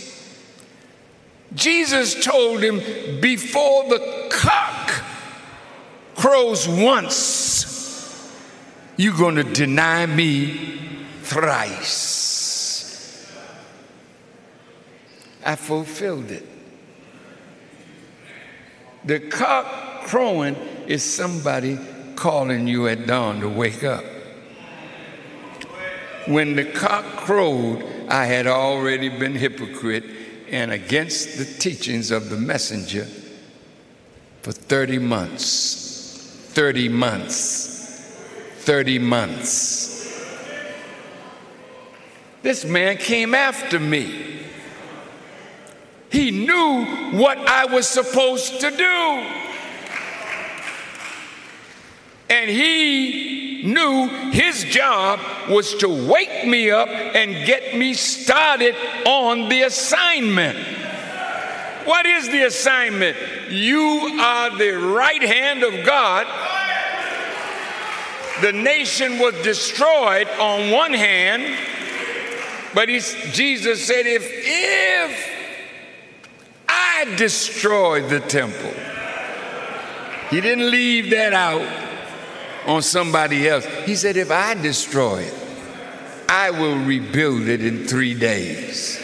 Jesus told him, Before the cock crows once, you're going to deny me thrice. I fulfilled it. The cock crowing is somebody calling you at dawn to wake up. When the cock crowed, I had already been hypocrite and against the teachings of the messenger for 30 months. 30 months. 30 months. This man came after me. He knew what I was supposed to do. And he knew his job was to wake me up and get me started on the assignment. What is the assignment? You are the right hand of God. The nation was destroyed on one hand, but Jesus said, if, if I destroyed the temple. He didn't leave that out on somebody else. He said, if I destroy it, I will rebuild it in three days.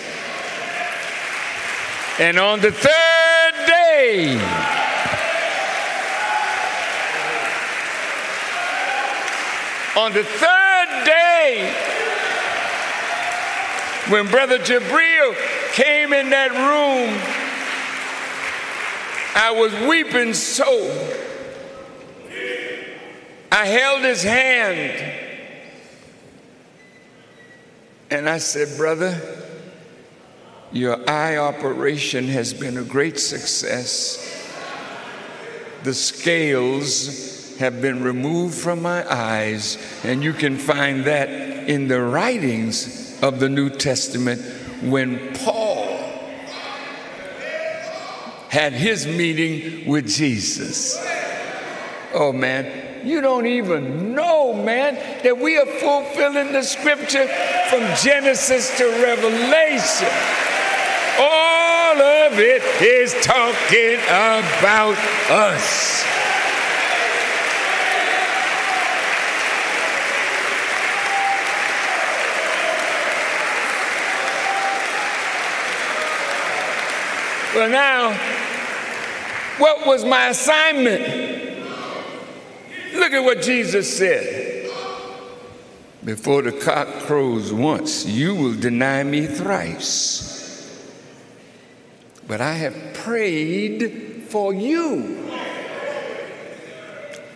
And on the third day, on the third day, when Brother Jabril came in that room I was weeping so. I held his hand and I said, Brother, your eye operation has been a great success. The scales have been removed from my eyes, and you can find that in the writings of the New Testament when Paul had his meeting with Jesus. Oh man, you don't even know, man, that we are fulfilling the scripture from Genesis to Revelation. All of it is talking about us. Well, now, what was my assignment? Look at what Jesus said. Before the cock crows once, you will deny me thrice. But I have prayed for you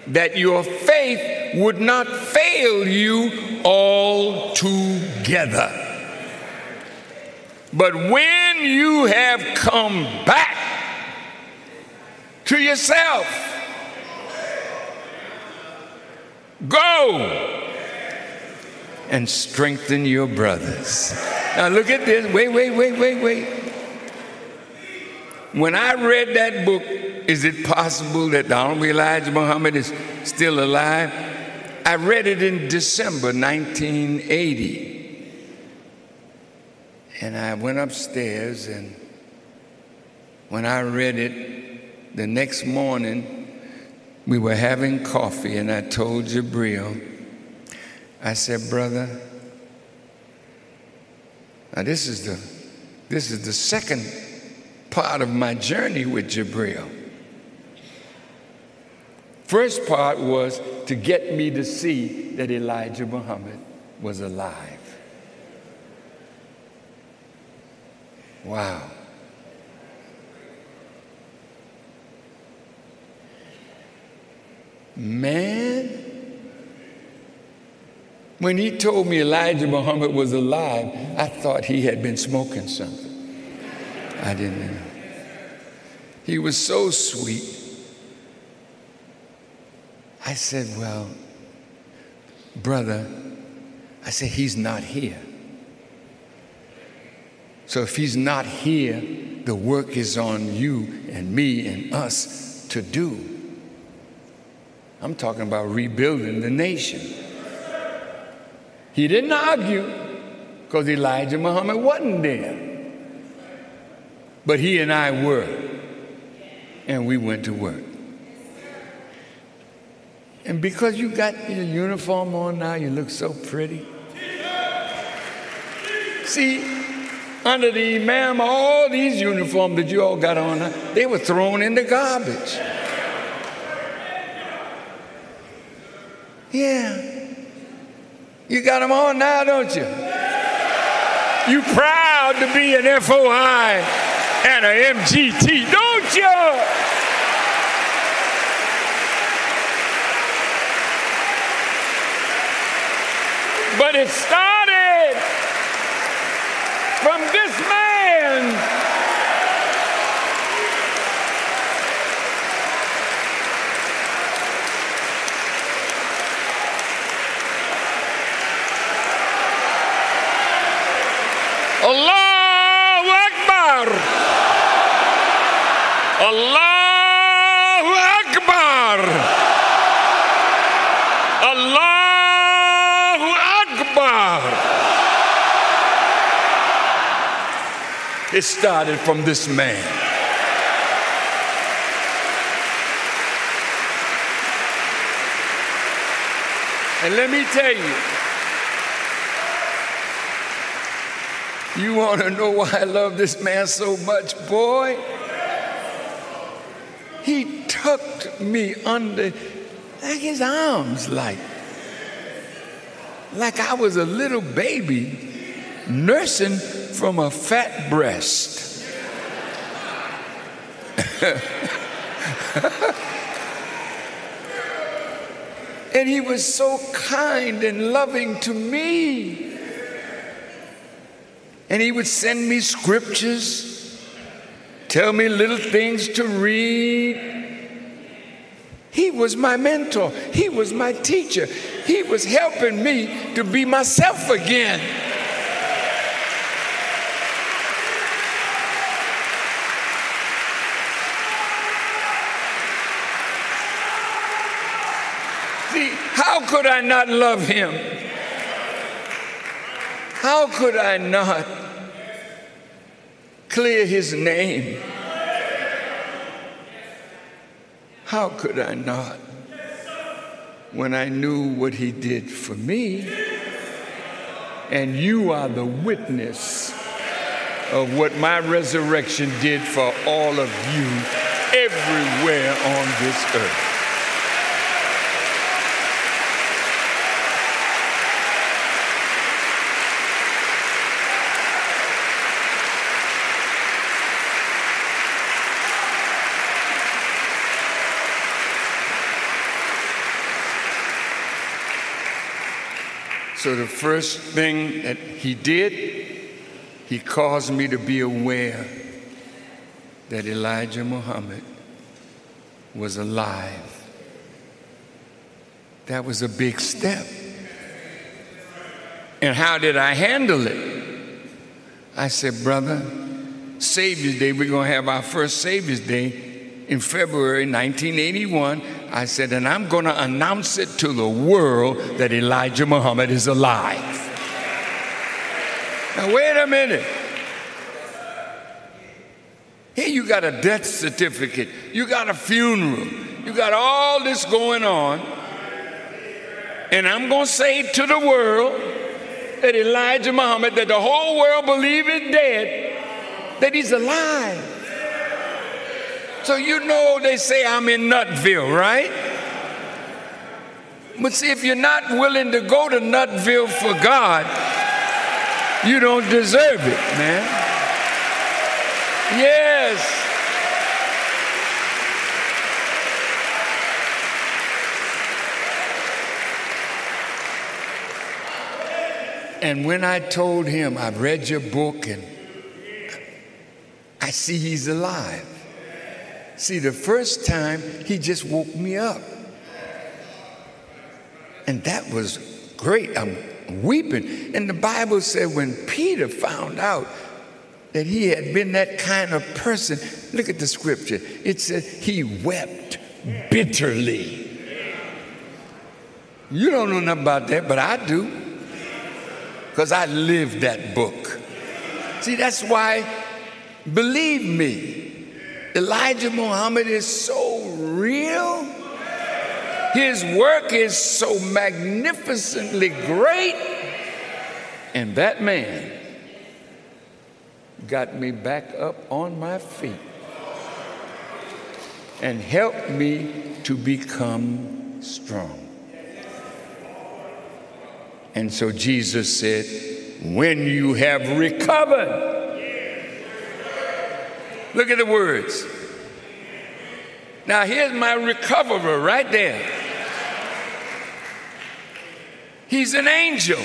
that your faith would not fail you altogether. But when you have come back to yourself. Go and strengthen your brothers. Now look at this. Wait, wait, wait, wait, wait. When I read that book, Is It Possible That the Honorable Elijah Muhammad is Still Alive? I read it in December 1980. And I went upstairs, and when I read it, the next morning, we were having coffee, and I told Jabril, I said, brother, now this is the this is the second part of my journey with Jabril. First part was to get me to see that Elijah Muhammad was alive. Wow. Man, when he told me Elijah Muhammad was alive, I thought he had been smoking something. I didn't know. He was so sweet. I said, Well, brother, I said, He's not here. So if He's not here, the work is on you and me and us to do. I'm talking about rebuilding the nation. He didn't argue. because Elijah Muhammad wasn't there. But he and I were. And we went to work. And because you got your uniform on now, you look so pretty. See, under the imam, all these uniforms that you all got on, they were thrown in the garbage. Yeah. You got them on now, don't you? You proud to be an FOI and an MGT, don't you? But it started from this man. Allahu Akbar. Allahu Akbar. Allahu Akbar. It started from this man. And let me tell you, you want to know why I love this man so much, boy? He tucked me under like his arms, like, like I was a little baby nursing from a fat breast. *laughs* and he was so kind and loving to me. And he would send me scriptures, tell me little things to read. He was my mentor, he was my teacher, he was helping me to be myself again. See, how could I not love him? How could I not clear his name? How could I not when I knew what he did for me? And you are the witness of what my resurrection did for all of you everywhere on this earth. So, the first thing that he did, he caused me to be aware that Elijah Muhammad was alive. That was a big step. And how did I handle it? I said, Brother, Savior's Day, we're going to have our first Savior's Day in February 1981. I said, and I'm going to announce it to the world that Elijah Muhammad is alive. Now, wait a minute. Here you got a death certificate, you got a funeral, you got all this going on. And I'm going to say to the world that Elijah Muhammad, that the whole world believe is dead, that he's alive. So you know they say I'm in Nutville, right? But see, if you're not willing to go to Nutville for God, you don't deserve it, man. Yes. And when I told him, I've read your book and I see he's alive. See, the first time he just woke me up. And that was great. I'm weeping. And the Bible said when Peter found out that he had been that kind of person, look at the scripture. It said he wept bitterly. You don't know nothing about that, but I do. because I lived that book. See, that's why, believe me, Elijah Muhammad is so real. His work is so magnificently great. And that man got me back up on my feet and helped me to become strong. And so Jesus said, When you have recovered, look at the words. Now, here's my recoverer right there. He's an angel.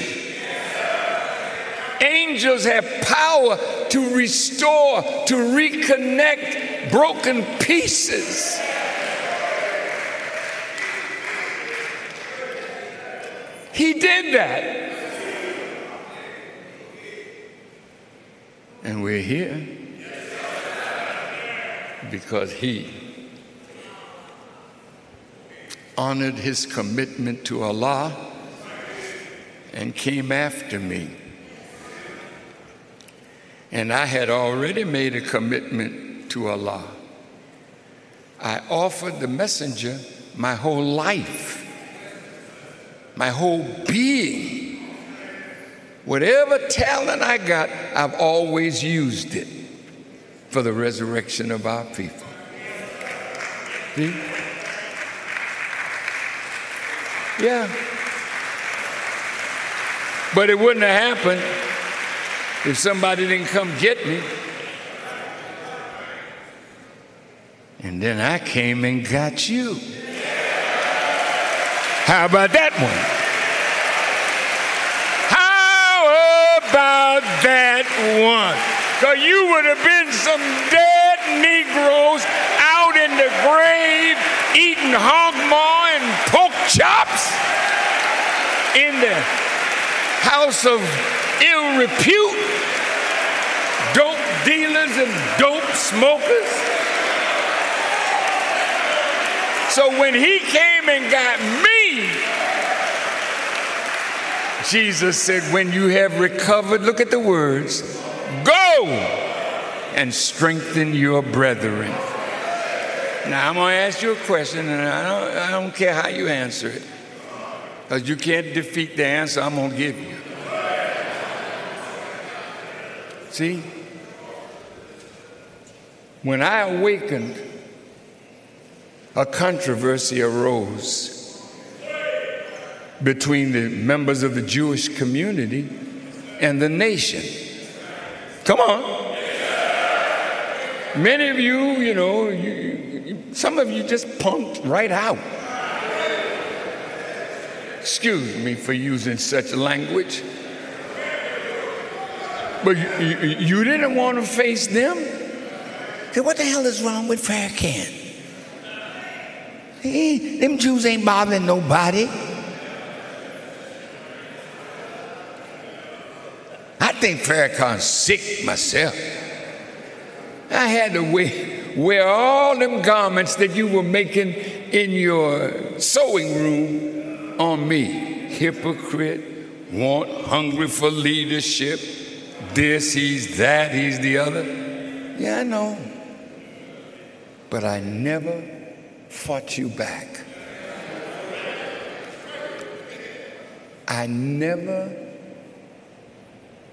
Angels have power to restore, to reconnect broken pieces. He did that. And we're here because he honored his commitment to Allah and came after me. And I had already made a commitment to Allah. I offered the messenger my whole life my whole being. Whatever talent I got, I've always used it for the resurrection of our people. See? Yeah. But it wouldn't have happened if somebody didn't come get me. And then I came and got you. How about that one? How about that one? Because you would have been some dead Negroes out in the grave eating hog maw and pork chops in the house of ill repute, dope dealers and dope smokers. So when he came and got me, Jesus said, When you have recovered, look at the words, go and strengthen your brethren. Now, I'm going to ask you a question, and I don't, I don't care how you answer it, because you can't defeat the answer I'm going to give you. See? When I awakened, a controversy arose between the members of the Jewish community and the nation. Come on. Many of you, you know, you, some of you just punked right out. Excuse me for using such language. But you, you didn't want to face them. Say, what the hell is wrong with Farrakhan? Hey, them Jews ain't bothering nobody. Think Farrakhan's sick myself. I had to wear, wear all them garments that you were making in your sewing room on me. Hypocrite, want, hungry for leadership, this, he's that, he's the other. Yeah, I know. But I never fought you back. I never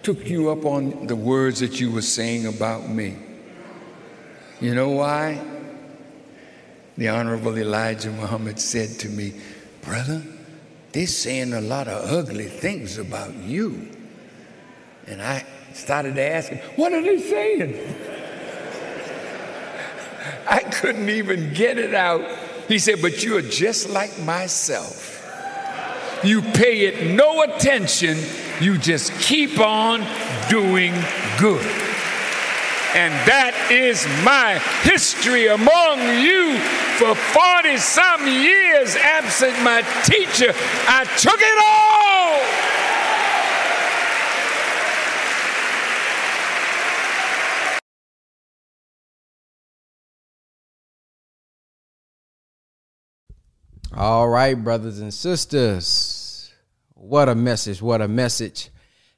took you up on the words that you were saying about me. You know why? The Honorable Elijah Muhammad said to me, Brother, they're saying a lot of ugly things about you. And I started to ask him, What are they saying? *laughs* I couldn't even get it out. He said, But you're just like myself. You pay it no attention you just keep on doing good. And that is my history among you. For 40 some years, absent my teacher, I took it all. All right, brothers and sisters. What a message. What a message.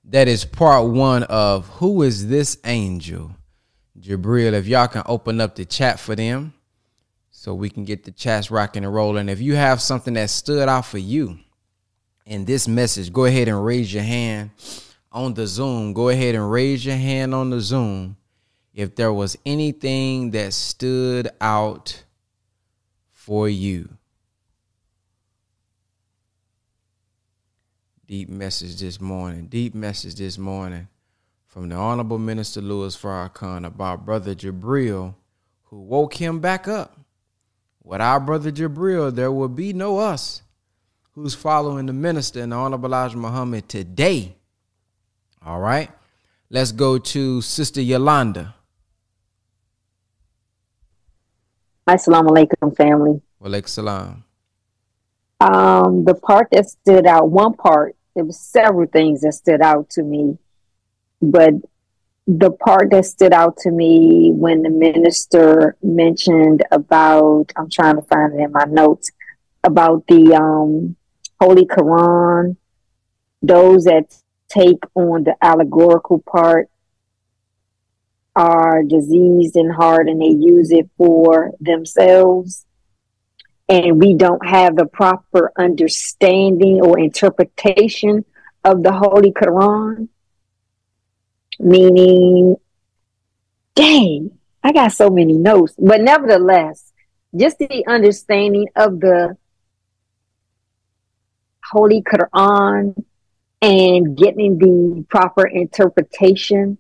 That is part one of Who is This Angel? Jabril, if y'all can open up the chat for them so we can get the chats rocking and rolling. If you have something that stood out for you in this message, go ahead and raise your hand on the Zoom. Go ahead and raise your hand on the Zoom if there was anything that stood out for you. Deep message this morning. Deep message this morning from the Honorable Minister Louis Farrakhan about Brother Jabril, who woke him back up. Without Brother Jabril, there will be no us who's following the minister and the Honorable Elijah Muhammad today. All right. Let's go to Sister Yolanda. Assalamu alaikum, family. Walaikum salam. Um, the part that stood out, one part there was several things that stood out to me, but the part that stood out to me when the minister mentioned about I'm trying to find it in my notes about the um, Holy Quran, those that take on the allegorical part are diseased in heart and they use it for themselves and we don't have the proper understanding or interpretation of the Holy Quran, meaning, dang, I got so many notes. But nevertheless, just the understanding of the Holy Quran and getting the proper interpretation.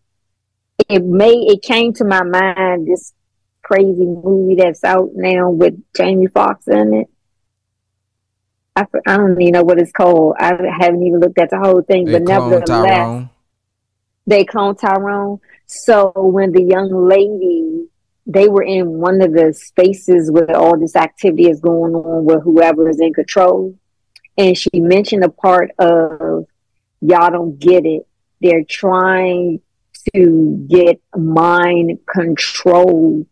It may it came to my mind this crazy movie that's out now with Jamie Foxx in it. I, I don't even know what it's called. I haven't even looked at the whole thing, They but nevertheless, Tyrone. they clone Tyrone. So when the young lady, they were in one of the spaces where all this activity is going on, where whoever is in control, and she mentioned a part of y'all don't get it. They're trying to get mind control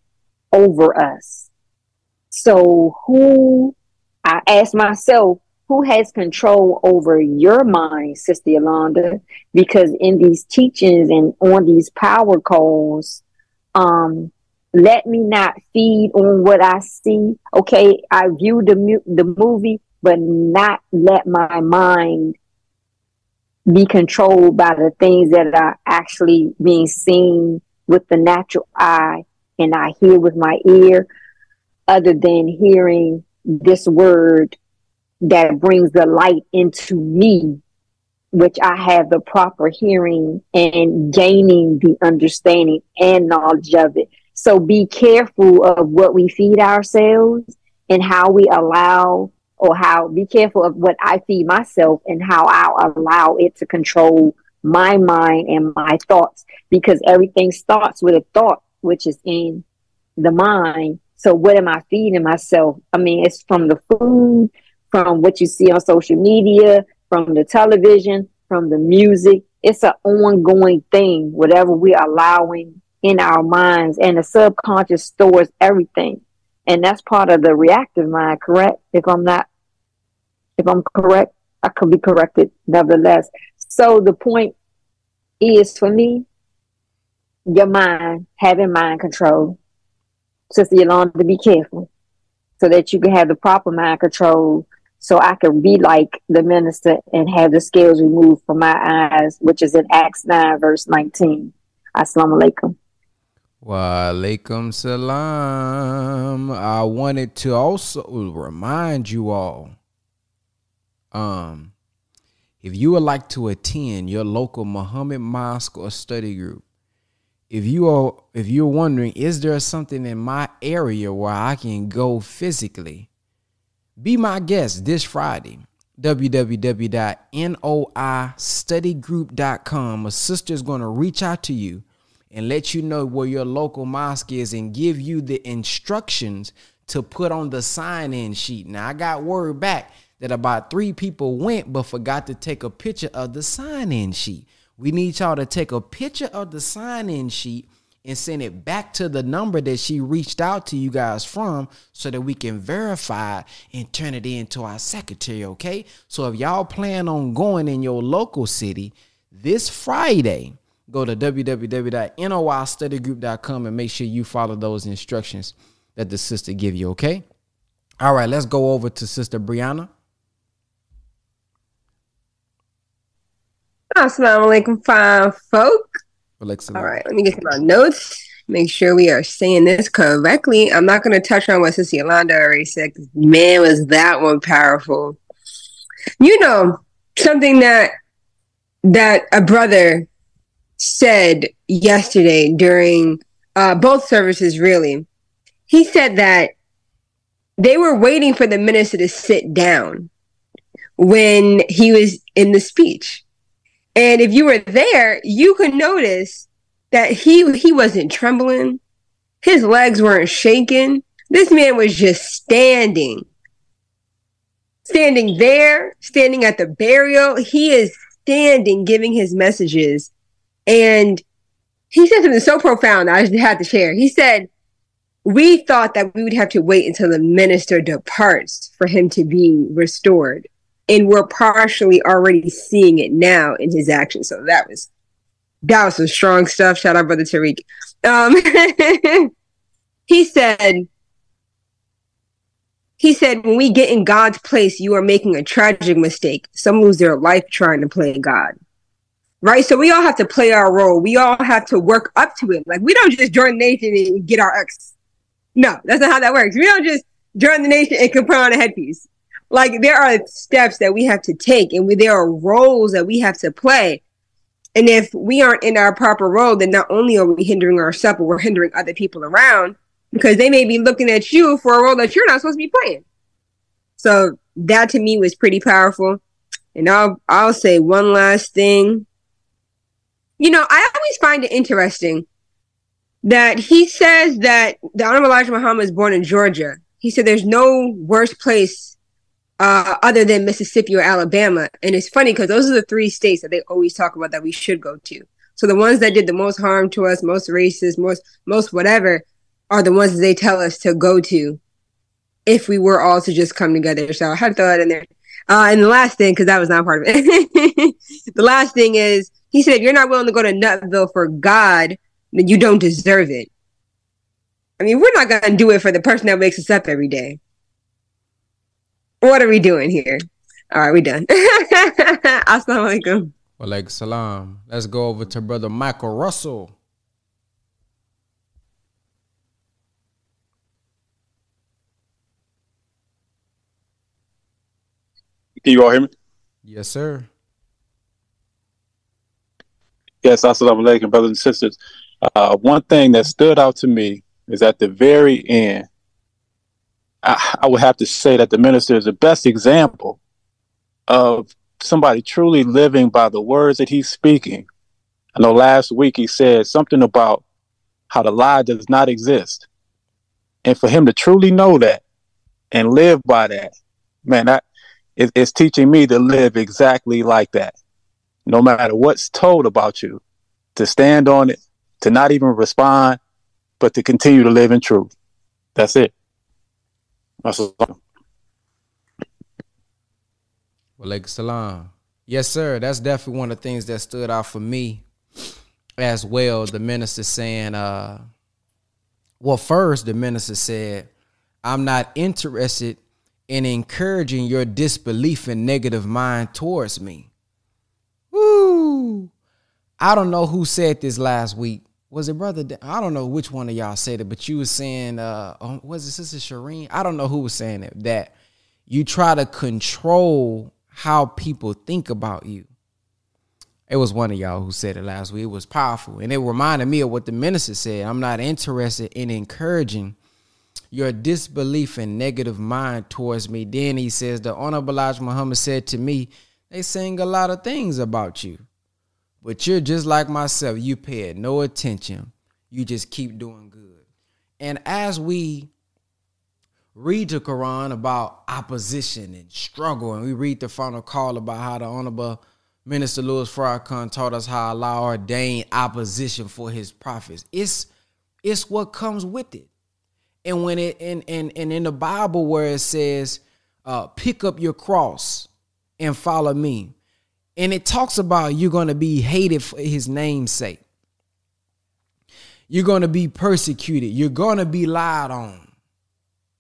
over us. So who I ask myself, who has control over your mind, Sister Yolanda? Because in these teachings and on these power calls, um, let me not feed on what I see. Okay, I view the mu- the movie, but not let my mind be controlled by the things that are actually being seen with the natural eye and I hear with my ear, other than hearing this word that brings the light into me, which I have the proper hearing and gaining the understanding and knowledge of it. So be careful of what we feed ourselves and how we allow or how be careful of what I feed myself and how I allow it to control my mind and my thoughts because everything starts with a thought which is in the mind. So what am I feeding myself? I mean, it's from the food, from what you see on social media, from the television, from the music. It's an ongoing thing, whatever we're allowing in our minds and the subconscious stores everything. And that's part of the reactive mind, correct? If I'm not, if I'm correct, I could be corrected nevertheless. So the point is for me, your mind, having mind control. Sister Yolanda, be careful so that you can have the proper mind control so I can be like the minister and have the scales removed from my eyes, which is in Acts 9, verse 19. Assalamu alaikum. Wa alaikum salam. I wanted to also remind you all, um, if you would like to attend your local Muhammad Mosque or study group, if you are if you're wondering, is there something in my area where I can go physically? Be my guest this Friday. www.noistudygroup.com. A sister is going to reach out to you and let you know where your local mosque is and give you the instructions to put on the sign in sheet. Now, I got word back that about three people went but forgot to take a picture of the sign in sheet. We need y'all to take a picture of the sign in sheet and send it back to the number that she reached out to you guys from so that we can verify and turn it into our secretary, okay? So if y'all plan on going in your local city, this Friday. Go to www.noistudygroup.com and make sure you follow those instructions that the sister give you, okay? All right, let's go over to Sister Brianna. Assalamu alaikum, fine folk. All right, let me get my notes. Make sure we are saying this correctly. I'm not going to touch on what Sissy Yolanda already said. Man, was that one powerful. You know, something that that a brother said yesterday during uh, both services, really. He said that they were waiting for the minister to sit down when he was in the speech. And if you were there, you could notice that he he wasn't trembling. His legs weren't shaking. This man was just standing. Standing there, standing at the burial. He is standing giving his messages. And he said something so profound I just had to share. He said, We thought that we would have to wait until the minister departs for him to be restored and we're partially already seeing it now in his actions. So that was that was some strong stuff. Shout out, brother Tariq. Um, *laughs* he said, he said, when we get in God's place, you are making a tragic mistake. Some lose their life trying to play God. Right? So we all have to play our role. We all have to work up to it. Like we don't just join the nation and get our X. No, that's not how that works. We don't just join the nation and can put on a headpiece like there are steps that we have to take and we, there are roles that we have to play. And if we aren't in our proper role then not only are we hindering ourselves but we're hindering other people around because they may be looking at you for a role that you're not supposed to be playing. So that to me was pretty powerful. And i'll i'll say one last thing. You know i always find it interesting that he says that the honorable elijah muhammad was born in georgia. He said there's no worse place uh, other than Mississippi or Alabama. And it's funny because those are the three states that they always talk about that we should go to. So the ones that did the most harm to us, most racist, most most whatever, are the ones that they tell us to go to if we were all to just come together. So I had to throw that in there. Uh, and the last thing, because that was not part of it, *laughs* the last thing is he said, if you're not willing to go to Nutville for God, then you don't deserve it. I mean, we're not going to do it for the person that wakes us up every day. What are we doing here? All right, we done. *laughs* Assalamu alaikum. Walaikum salam. Let's go over to brother Michael Russell. Can you all hear me? Yes, sir. Yes, assalamu alaikum, brothers and sisters. Uh, one thing that stood out to me is at the very end, I, I would have to say that the minister is the best example of somebody truly living by the words that he's speaking. I know last week he said something about how the lie does not exist. And for him to truly know that and live by that, man, that it, it's teaching me to live exactly like that. No matter what's told about you, to stand on it, to not even respond, but to continue to live in truth. That's it. That's all. Walaikum salam. Yes, sir. That's definitely one of the things that stood out for me as well. The minister saying, uh, well, first, the minister said, I'm not interested in encouraging your disbelief and negative mind towards me. Woo! I don't know who said this last week. Was it brother? I don't know which one of y'all said it, but you was saying, uh, um, was it sister Shireen? I don't know who was saying it. That you try to control how people think about you. It was one of y'all who said it last week. It was powerful, and it reminded me of what the minister said. I'm not interested in encouraging your disbelief and negative mind towards me. Then he says, the Honorable Elijah Muhammad said to me, they saying a lot of things about you. But you're just like myself. You pay it no attention. You just keep doing good. And as we read the Quran about opposition and struggle, and we read the final call about how the Honorable Minister Louis Farrakhan taught us how Allah ordained opposition for his prophets. It's it's what comes with it. And when it and and, and in the Bible where it says, uh, pick up your cross and follow me. And it talks about you're going to be hated for his name's sake. You're going to be persecuted. You're going to be lied on.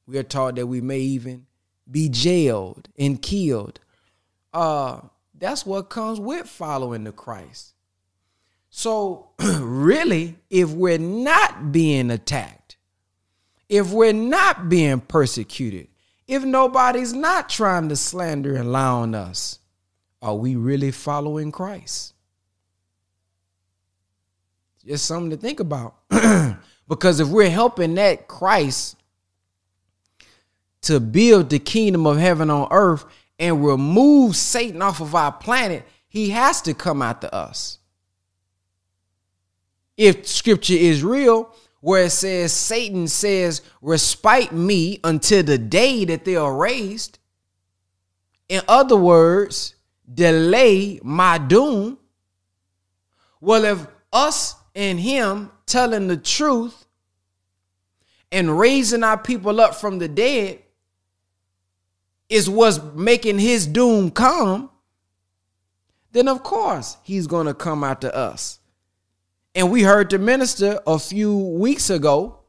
We are taught that we may even be jailed and killed. Uh, that's what comes with following the Christ. So, *clears throat* really, if we're not being attacked, if we're not being persecuted, if nobody's not trying to slander and lie on us, are we really following Christ? Just something to think about. *clears throat* because if we're helping that Christ to build the kingdom of heaven on earth and remove Satan off of our planet, he has to come after us if scripture is real, where it says Satan says, respite me until the day that they are raised. In other words, delay my doom. Well, if us and him telling the truth and raising our people up from the dead is what's making his doom come, then of course he's going to come after us. And we heard the minister a few weeks ago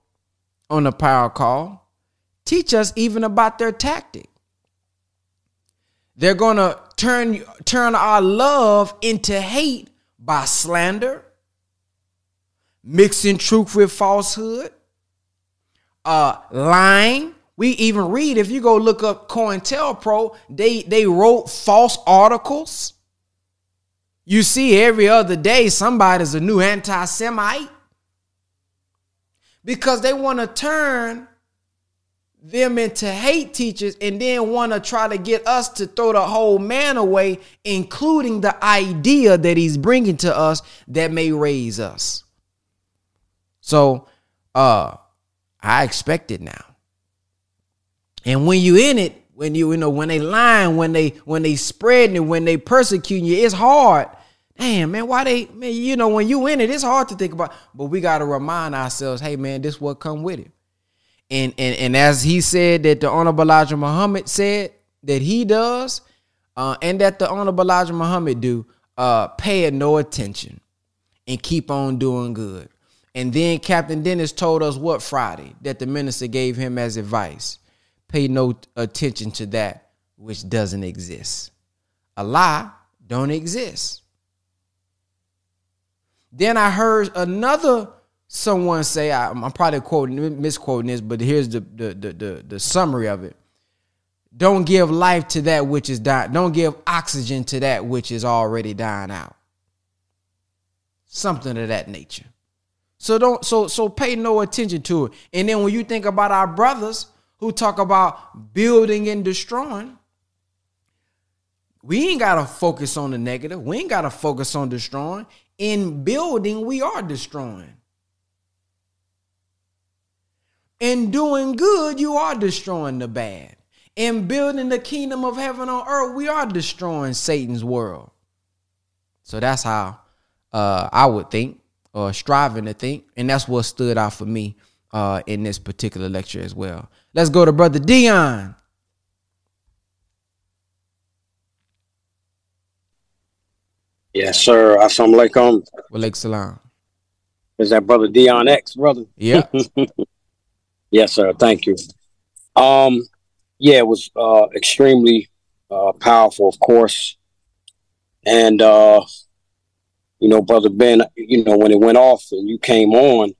on the power call teach us even about their tactic. They're going to turn turn our love into hate by slander, mixing truth with falsehood, uh, lying. We even read if you go look up COINTELPRO, they they wrote false articles you see every other day somebody's a new anti Semite because they want to turn them into hate teachers and then want to try to get us to throw the whole man away, including the idea that he's bringing to us that may raise us. So, uh, I expect it now. And when you in it, when you you know when they lying, when they when they spreading it, when they persecuting you, it's hard damn man why they man you know when you in it it's hard to think about but we got to remind ourselves hey man this what come with it and and and as he said that the honorable elijah muhammad said that he does uh, and that the honorable elijah muhammad do uh pay no attention and keep on doing good. And then captain dennis told us what friday that the minister gave him as advice. Pay no attention to that which doesn't exist. A lie don't exist. Then I heard another someone say, I, am probably quoting misquoting this, but here's the, the the, the the summary of it. Don't give life to that which is dying. Don't give oxygen to that which is already dying out. Something of that nature. So don't so so pay no attention to it. And then when you think about our brothers who talk about building and destroying, we ain't gotta focus on the negative. We ain't gotta focus on destroying in building, we are destroying. In doing good, you are destroying the bad. In building the kingdom of heaven on earth, we are destroying Satan's world. So that's how uh, I would think, or striving to think. And that's what stood out for me uh, in this particular lecture as well. Let's go to Brother Dion. Yes, sir. Assalamu alaikum. Walaikum salam. Is that brother Dion X, brother? Yeah. *laughs* yes, sir. Thank you. Um, yeah, it was uh extremely uh powerful, of course. And uh, you know, brother Ben, you know, when it went off and you came on,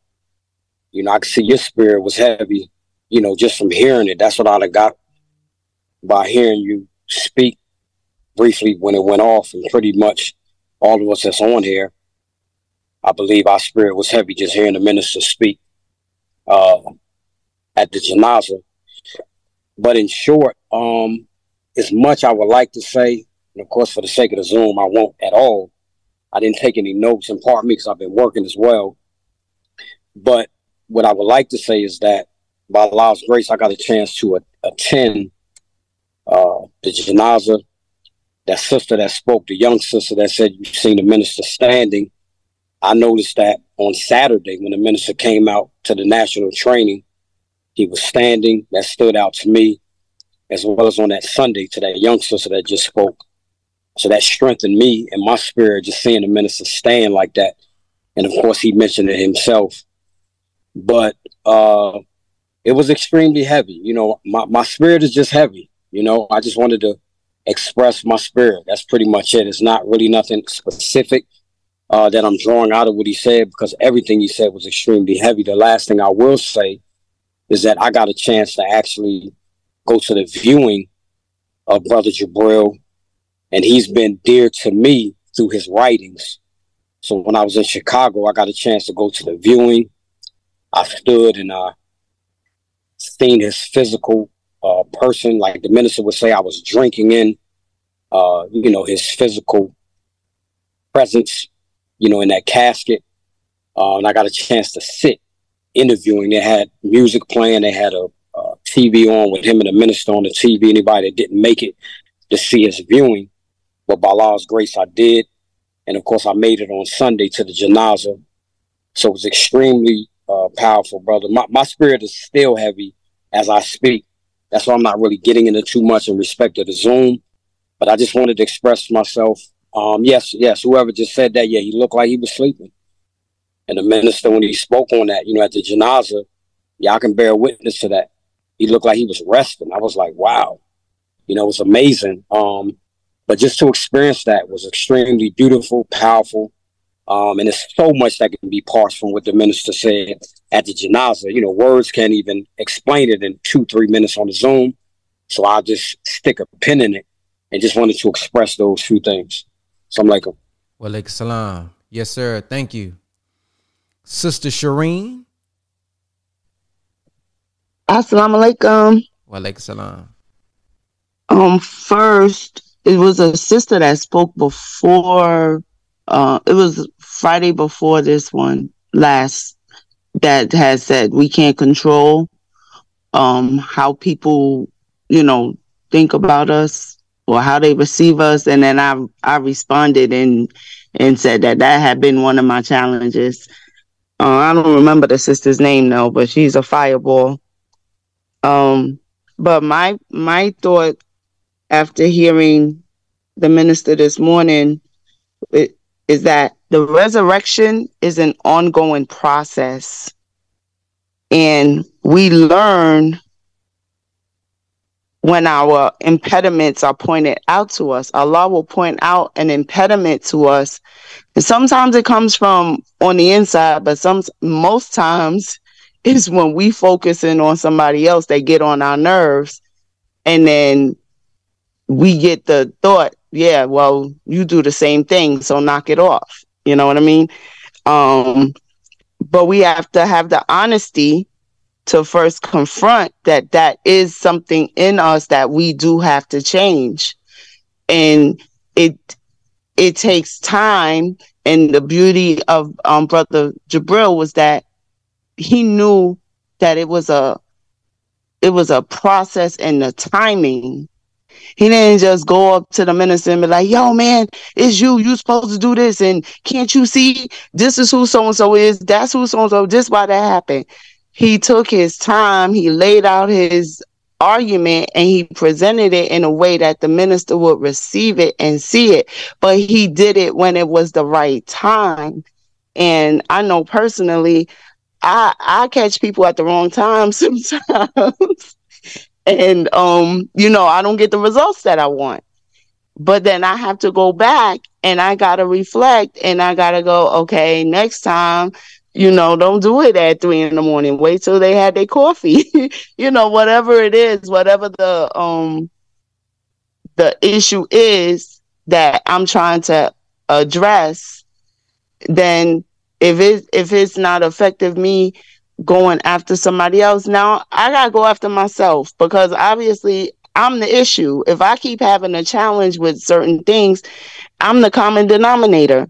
you know, I could see your spirit was heavy, you know, just from hearing it. That's what I got by hearing you speak briefly when it went off and pretty much all of us that's on here, I believe our spirit was heavy just hearing the minister speak uh, at the janaza. But in short, um, as much I would like to say, and of course, for the sake of the Zoom, I won't at all. I didn't take any notes in part me because I've been working as well. But what I would like to say is that by Allah's grace, I got a chance to a- attend uh, the janaza that sister that spoke, the young sister that said you've seen the minister standing. I noticed that on Saturday when the minister came out to the national training, he was standing. That stood out to me, as well as on that Sunday to that young sister that just spoke. So that strengthened me and my spirit just seeing the minister stand like that. And of course, he mentioned it himself. But uh, it was extremely heavy. You know, my, my spirit is just heavy. You know, I just wanted to express my spirit. That's pretty much it. It's not really nothing specific uh, that I'm drawing out of what he said because everything he said was extremely heavy. The last thing I will say is that I got a chance to actually go to the viewing of Brother Jabril, and he's been dear to me through his writings. So when I was in Chicago, I got a chance to go to the viewing. I stood and uh, seen his physical uh, person, like the minister would say, I was drinking in, uh, you know, his physical presence, you know, in that casket. Uh, and I got a chance to sit interviewing. They had music playing. They had a, a TV on with him and the minister on the TV. Anybody that didn't make it to see his viewing, but by Allah's grace, I did. And of course, I made it on Sunday to the janaza. So it was extremely uh, powerful, brother. My, my spirit is still heavy as I speak. That's why I'm not really getting into too much in respect to the Zoom. But I just wanted to express myself. Um, yes, yes, whoever just said that, yeah, he looked like he was sleeping. And the minister, when he spoke on that, you know, at the janaza, y'all can bear witness to that. He looked like he was resting. I was like, wow, you know, it was amazing. Um, but just to experience that was extremely beautiful, powerful. Um, and there's so much that can be parsed from what the minister said at the janaza. You know, words can't even explain it in two, three minutes on the Zoom. So I'll just stick a pin in it and just wanted to express those few things. So I'm like, well, alaikum salam. Yes, sir. Thank you. Sister Shireen. Assalamu alaikum. Wa alaikum salam. Um, first, it was a sister that spoke before. Uh, it was Friday before this one last that has said we can't control um how people, you know, think about us or how they receive us, and then I I responded and and said that that had been one of my challenges. Uh, I don't remember the sister's name though, but she's a fireball. Um, but my my thought after hearing the minister this morning it, is that the resurrection is an ongoing process, and we learn when our impediments are pointed out to us. Allah will point out an impediment to us. And sometimes it comes from on the inside, but some most times *laughs* is when we focus in on somebody else, they get on our nerves. And then we get the thought, yeah, well, you do the same thing, so knock it off. You know what I mean? Um, but we have to have the honesty to first confront that that is something in us that we do have to change and it it takes time and the beauty of um brother jabril was that he knew that it was a it was a process and the timing he didn't just go up to the minister and be like, yo, man, it's you. You supposed to do this. And can't you see this is who so and so is? That's who so and so. This why that happened he took his time, he laid out his argument and he presented it in a way that the minister would receive it and see it. But he did it when it was the right time. And I know personally, I I catch people at the wrong time *laughs* sometimes. and um, you know, I don't get the results that I want. But then I have to go back and I gotta reflect and I gotta go, okay, next time you know, don't do it at three in the morning. Wait till they had their coffee. *laughs* you know, whatever it is, whatever the um the issue is that I'm trying to address, then if it if it's not effective me going after somebody else, now I gotta go after myself because obviously I'm the issue. If I keep having a challenge with certain things, I'm the common denominator.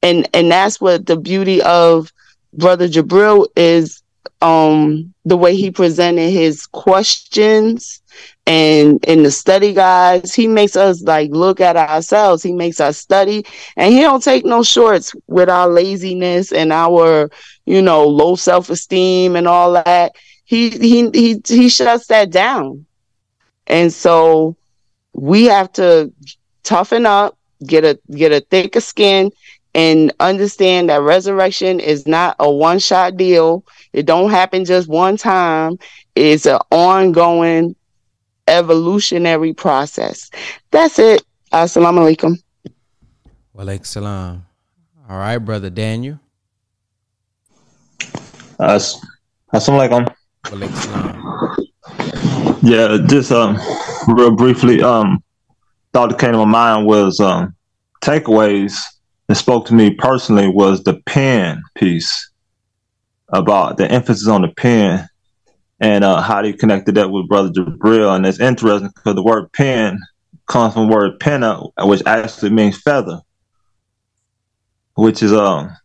And and that's what the beauty of Brother Jabril is um the way he presented his questions and in the study guides he makes us like look at ourselves. He makes us study. And he don't take no shorts with our laziness and our you know low self-esteem and all that. He he he, he shuts that down. And so we have to toughen up, get a get a thicker skin, and understand that resurrection is not a one shot deal. It don't happen just one time. It's an ongoing evolutionary process. That's it. Assalamu alaikum. Walaikum salam. All right, brother Daniel. As Assalamu Walaikum salam. Yeah, just um, real briefly, um, thought that came to my mind was um, takeaways that spoke to me personally was the pen piece about the emphasis on the pen and uh, how they connected that with Brother Jabril. And it's interesting because the word pen comes from the word penna, which actually means feather, which is um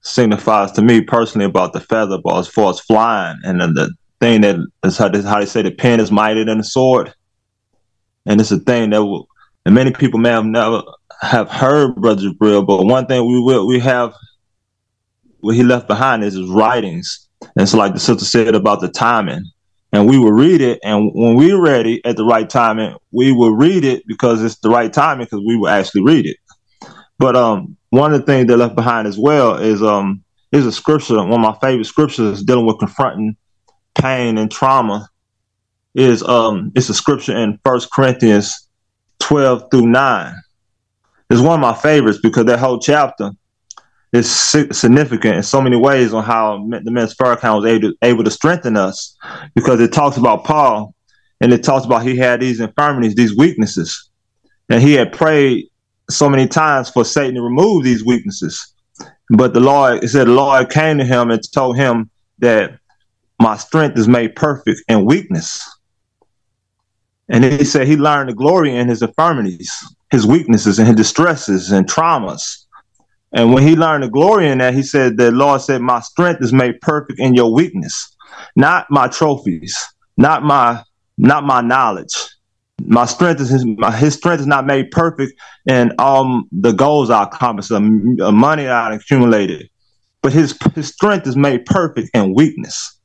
signifies to me personally about the feather, but as far as flying and then the thing that is how, how they say the pen is mightier than the sword. And it's a thing that will, and many people may have never have heard Brother Jabril, but one thing we will we have what he left behind is his writings. And so like the sister said about the timing. And we will read it, and when we're ready at the right timing, we will read it because it's the right timing because we will actually read it. But um, one of the things they left behind as well is um is a scripture. One of my favorite scriptures dealing with confronting pain and trauma is um it's a scripture in First Corinthians twelve through nine. It's one of my favorites because that whole chapter is significant in so many ways on how the men's account was able to, able to strengthen us because it talks about Paul and it talks about he had these infirmities, these weaknesses, and he had prayed so many times for Satan to remove these weaknesses. But the Lord, it said the Lord came to him and told him that my strength is made perfect in weakness. And he said he learned to glory in his infirmities, his weaknesses, and his distresses and traumas. And when he learned the glory in that, he said, The Lord said, My strength is made perfect in your weakness, not my trophies, not my not my knowledge. My strength is his, my, his strength is not made perfect in um the goals I accomplished, the money I accumulated, but his his strength is made perfect in weakness.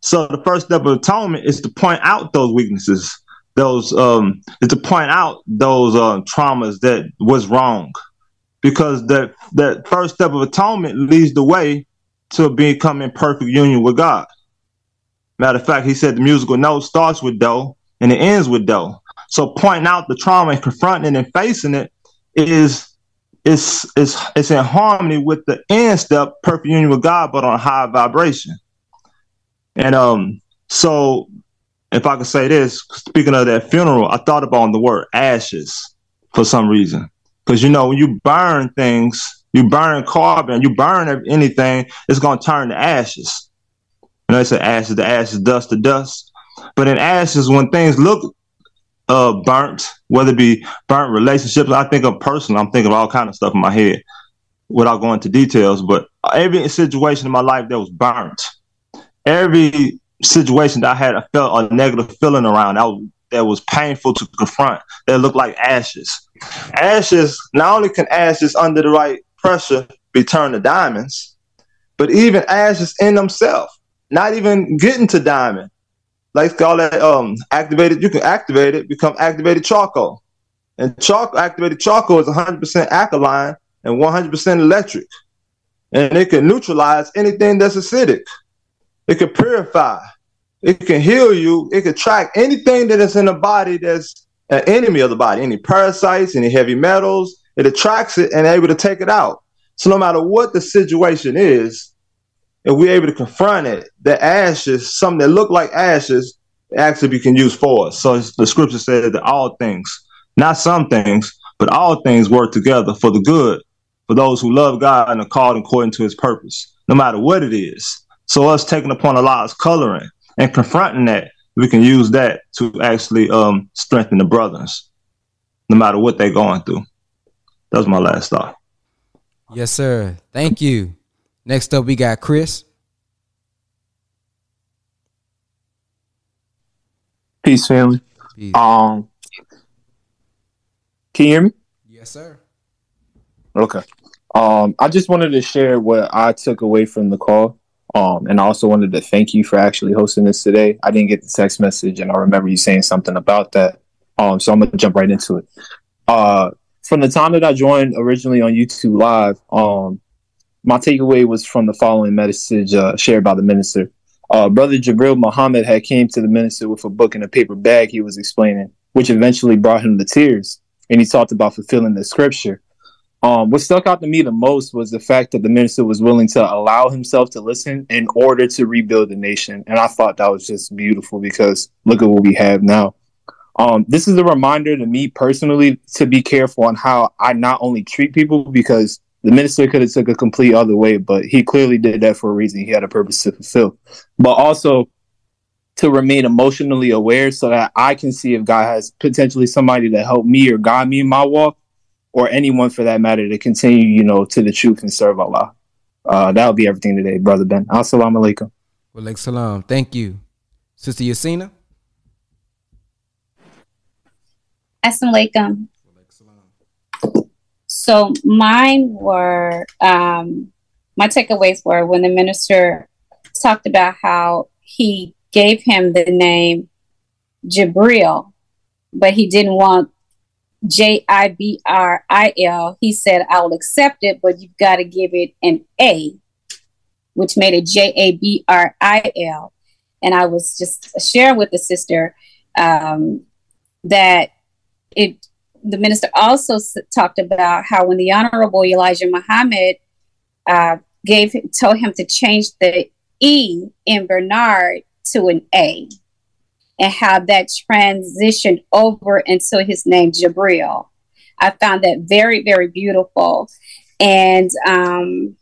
So the first step of atonement is to point out those weaknesses, those um, is to point out those uh, traumas that was wrong, because that that first step of atonement leads the way to becoming perfect union with God. Matter of fact, he said the musical note starts with do and it ends with do. So pointing out the trauma and confronting it and facing it is is is it's in harmony with the end step, perfect union with God, but on high vibration. And um, so if I could say this, speaking of that funeral, I thought about the word ashes for some reason. Because you know, when you burn things, you burn carbon, you burn anything, it's gonna turn to ashes. You know, they say ashes to ashes, dust to dust. But in ashes, when things look uh burnt, whether it be burnt relationships, I think of personal, I'm thinking of all kind of stuff in my head without going into details. But every situation in my life that was burnt, every situation that I had, I felt a negative feeling around. That was, that was painful to confront. That looked like ashes. Ashes, not only can ashes under the right pressure be turned to diamonds, but even ashes in themselves, not even getting to diamond. Like all that um activated, you can activate it, become activated charcoal. And charcoal activated charcoal is 100% alkaline and 100% electric. And it can neutralize anything that's acidic. It can purify. It can heal you. It can track anything that is in the body that's an enemy of the body, any parasites, any heavy metals. It attracts it and able to take it out. So no matter what the situation is, if we're able to confront it, the ashes, something that look like ashes, actually we can use for us. So the scripture says that all things, not some things, but all things work together for the good for those who love God and are called according to his purpose, no matter what it is. So us taking upon a lot of coloring and confronting that, we can use that to actually um, strengthen the brothers, no matter what they're going through. That was my last thought. Yes, sir. Thank you. Next up, we got Chris. Peace, family. Peace. Um, can you hear me? Yes, sir. Okay. Um, I just wanted to share what I took away from the call. Um, and I also wanted to thank you for actually hosting this today. I didn't get the text message, and I remember you saying something about that. Um, so I'm gonna jump right into it. Uh, from the time that I joined originally on YouTube Live, um, my takeaway was from the following message uh, shared by the minister. Uh, Brother Jabril Muhammad had came to the minister with a book in a paper bag he was explaining, which eventually brought him to tears. And he talked about fulfilling the scripture. Um, what stuck out to me the most was the fact that the minister was willing to allow himself to listen in order to rebuild the nation. And I thought that was just beautiful because look at what we have now. Um, this is a reminder to me personally to be careful on how I not only treat people because the minister could have took a complete other way, but he clearly did that for a reason. He had a purpose to fulfill, but also to remain emotionally aware so that I can see if God has potentially somebody to help me or guide me in my walk or anyone for that matter to continue, you know, to the truth and serve Allah. Uh, that'll be everything today, brother Ben. Assalamu alaikum. Wa salam. Thank you, Sister Yasina. Assalamu alaikum. So mine were um, my takeaways were when the minister talked about how he gave him the name Jibril, but he didn't want J I B R I L. He said, I'll accept it, but you've got to give it an A, which made it J A B R I L. And I was just sharing with the sister um, that it. The minister also s- talked about how when the Honorable Elijah Muhammad uh, gave told him to change the E in Bernard to an A and how that transitioned over into his name Jabril. I found that very, very beautiful. And um,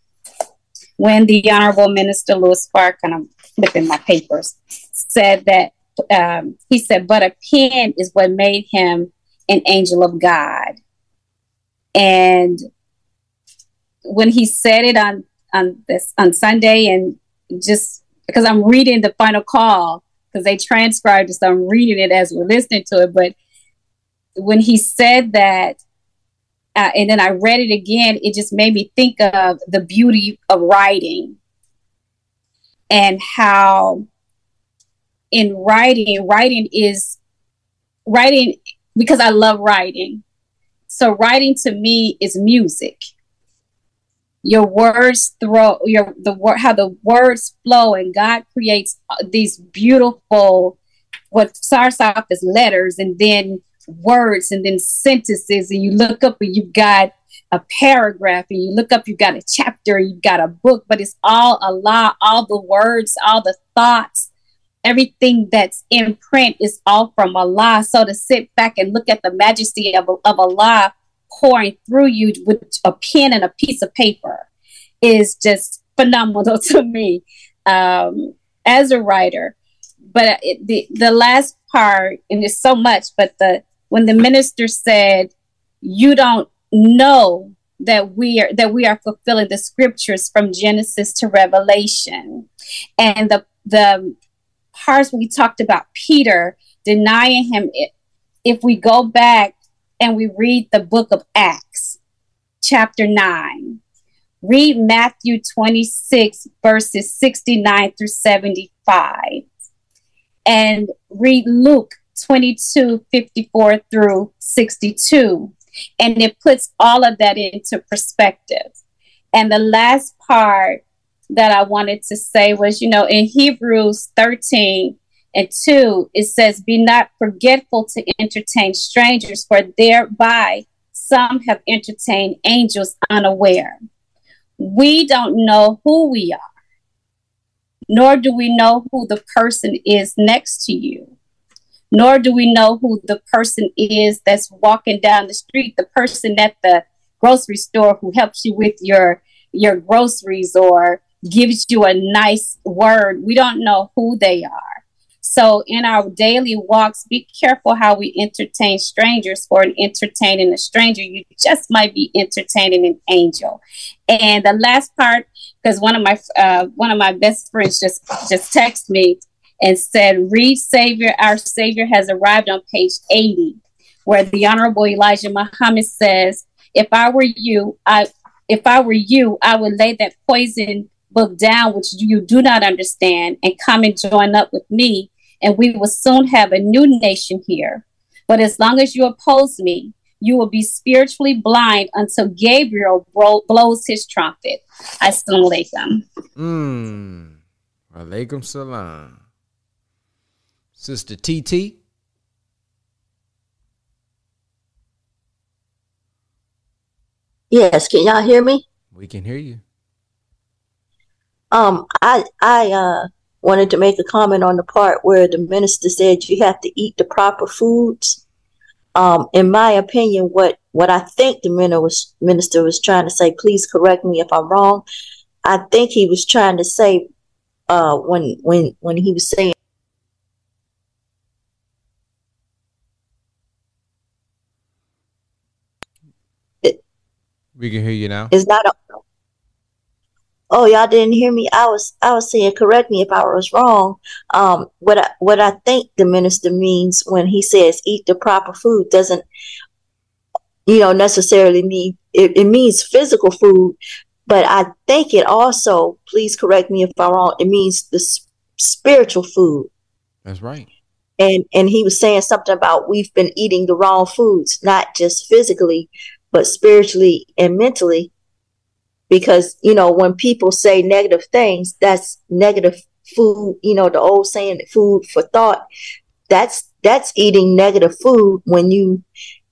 when the Honorable Minister Louis Fark, and I'm flipping my papers, said that um, he said, but a pen is what made him an angel of God. And when he said it on on this on Sunday, and just because I'm reading the final call, because they transcribed it, so I'm reading it as we're listening to it. But when he said that, uh, and then I read it again, it just made me think of the beauty of writing and how in writing, writing is writing because I love writing. So writing to me is music your words throw your the word how the words flow and god creates uh, these beautiful what starts off as letters and then words and then sentences. And you look up and you've got a paragraph and you look up you've got a chapter you've got a book but it's all a Allah all the words all the thoughts everything that's in print is all from Allah so to sit back and look at the majesty of, of Allah pouring through you with a pen and a piece of paper is just phenomenal *laughs* to me um, as a writer. But it, the the last part, and there's so much, but the when the minister said, "You don't know that we are that we are fulfilling the scriptures from Genesis to Revelation," and the the parts we talked about Peter denying him. If we go back and we read the book of Acts, chapter 9. Read Matthew 26, verses 69 through 75. And read Luke 22, 54 through 62. And it puts all of that into perspective. And the last part that I wanted to say was, you know, in Hebrews 13, and two, it says, Be not forgetful to entertain strangers, for thereby some have entertained angels unaware. We don't know who we are, nor do we know who the person is next to you, nor do we know who the person is that's walking down the street, the person at the grocery store who helps you with your your groceries or gives you a nice word. We don't know who they are. So in our daily walks, be careful how we entertain strangers. For in entertaining a stranger, you just might be entertaining an angel. And the last part, because one of my uh, one of my best friends just just texted me and said, "Read Savior, our Savior has arrived on page 80, where the Honorable Elijah Muhammad says, "If I were you, I if I were you, I would lay that poison." book down which you do not understand and come and join up with me and we will soon have a new nation here. But as long as you oppose me, you will be spiritually blind until Gabriel bro- blows his trumpet. Assalamu alaikum. Mmm. Alaikum salam. Sister TT. Yes, can y'all hear me? We can hear you. Um, I I uh wanted to make a comment on the part where the minister said you have to eat the proper foods. Um, in my opinion, what what I think the minister was minister was trying to say, please correct me if I'm wrong. I think he was trying to say uh when when when he was saying We can hear you now. it's not a Oh, y'all didn't hear me. I was I was saying correct me if I was wrong. Um, what I, what I think the minister means when he says eat the proper food doesn't, you know, necessarily mean it, it means physical food, but I think it also. Please correct me if I'm wrong. It means the s- spiritual food, That's right. and and he was saying something about we've been eating the wrong foods, not just physically, but spiritually and mentally because you know when people say negative things that's negative food you know the old saying food for thought. That's that's eating negative food when you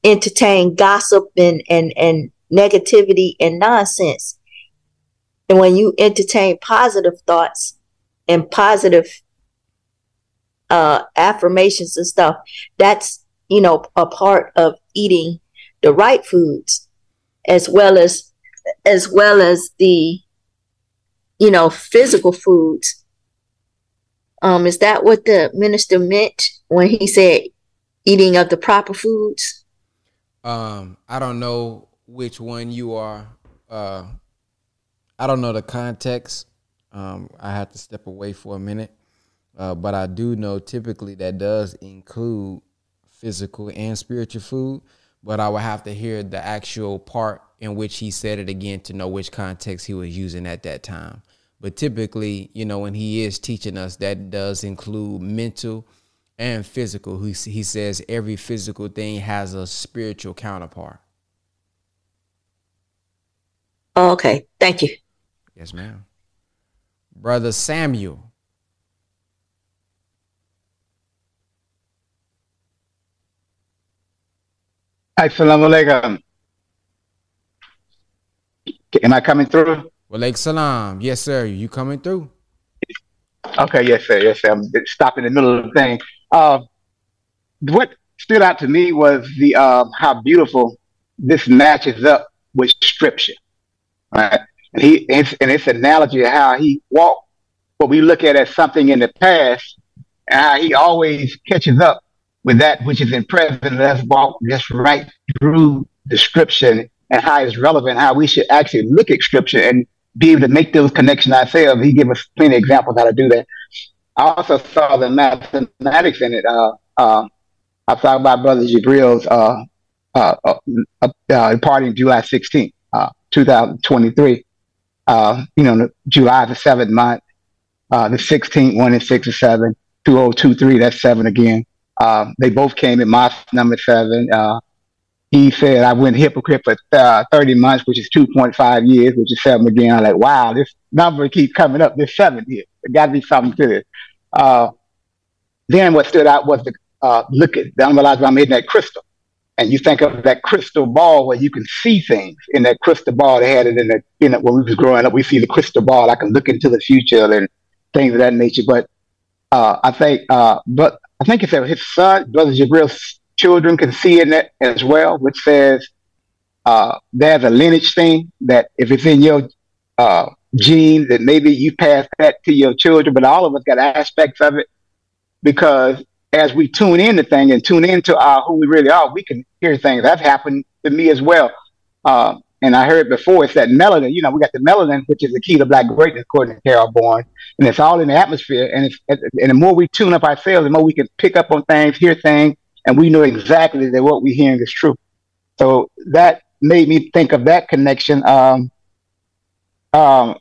entertain gossip and and and negativity and nonsense. And when you entertain positive thoughts and positive uh affirmations and stuff that's you know a part of eating the right foods as well as as well as the you know physical foods um is that what the minister meant when he said eating of the proper foods Um, I don't know which one you are. Uh, I don't know the context. Um, I have to step away for a minute. Uh, but I do know typically that does include physical and spiritual food. But I would have to hear the actual part in which he said it again to know which context he was using at that time. But typically, you know, when he is teaching us, that does include mental and physical. He, he says every physical thing has a spiritual counterpart. Oh, okay thank you Yes, ma'am. Brother Samuel. Assalamu alaikum. Am I coming through? Well, Walaikum salam. Yes, sir. You coming through? Okay, yes, sir. Yes, sir. I'm stopping in the middle of the thing. Uh, what stood out to me was the uh, how beautiful this matches up with scripture, right? And he it's, and its analogy of how he walked what we look at as something in the past, and how he always catches up with that which is in present. Let's walk just right through the scripture and how it's relevant, how we should actually look at scripture and be able to make those connections ourselves. He gave us plenty of examples how to do that. I also saw the mathematics in it. Uh, uh, I thought about Brother Jibril's uh, uh, uh, uh, party July 16th, uh, 2023. Uh, you know, July the seventh month, uh, the 16th, one and six and seven, 2023, that's seven again. Um, they both came in my number seven. Uh, he said, I went hypocrite for uh, 30 months, which is 2.5 years, which is seven again. I'm like, wow, this number keeps coming up. This seven here. There got to be something to this. Uh, then what stood out was the uh, look at the unrealized I'm in that crystal. And you think of that crystal ball where you can see things in that crystal ball. They had it in the, know, when we was growing up, we see the crystal ball. I can look into the future and things of that nature. But uh, I think, uh, but I think it's his son, Brother Jabril's children can see in that as well, which says uh, there's a lineage thing that if it's in your uh, gene, that maybe you pass that to your children, but all of us got aspects of it because as we tune in to things and tune into our, who we really are, we can hear things. That's happened to me as well. Uh, and I heard before, it's that melanin. You know, we got the melanin, which is the key to black greatness, according to Carol Barnes, and it's all in the atmosphere. And and the more we tune up ourselves, the more we can pick up on things, hear things, and we know exactly that what we're hearing is true. So that made me think of that connection. Um, um,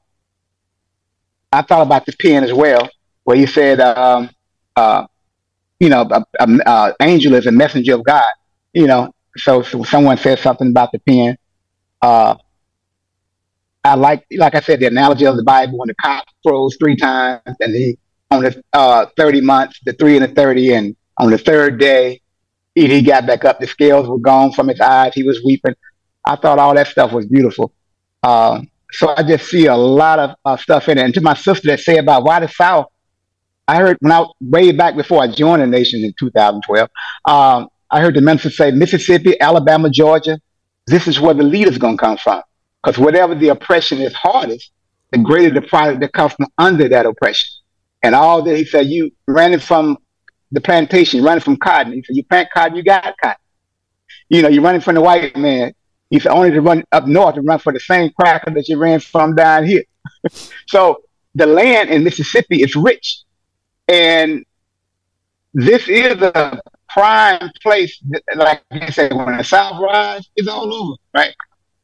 I thought about the pen as well, where you said, um, uh, you know, a angel is a messenger of God. You know, so, so someone said something about the pen. Uh, I like, like I said, the analogy of the Bible when the cock crows three times, and he on the uh, thirty months, the three and the thirty, and on the third day, he, got back up. The scales were gone from his eyes. He was weeping. I thought all that stuff was beautiful. Um, so I just see a lot of uh, stuff in it. And to my sister that say about why the South, I heard when I way back before I joined the nation in 2012, um, I heard the minister say Mississippi, Alabama, Georgia, this is where the leader's gonna come from. Because whatever the oppression is hardest, the greater the product that comes from under that oppression. And all that he said, you ran it from the plantation, running from cotton. You plant cotton, you got cotton. You know, you're running from the white man. Said, only to run up north and run for the same cracker that you ran from down here. *laughs* so the land in Mississippi is rich. And this is a prime place, that, like you said, when the South rise, it's all over, right?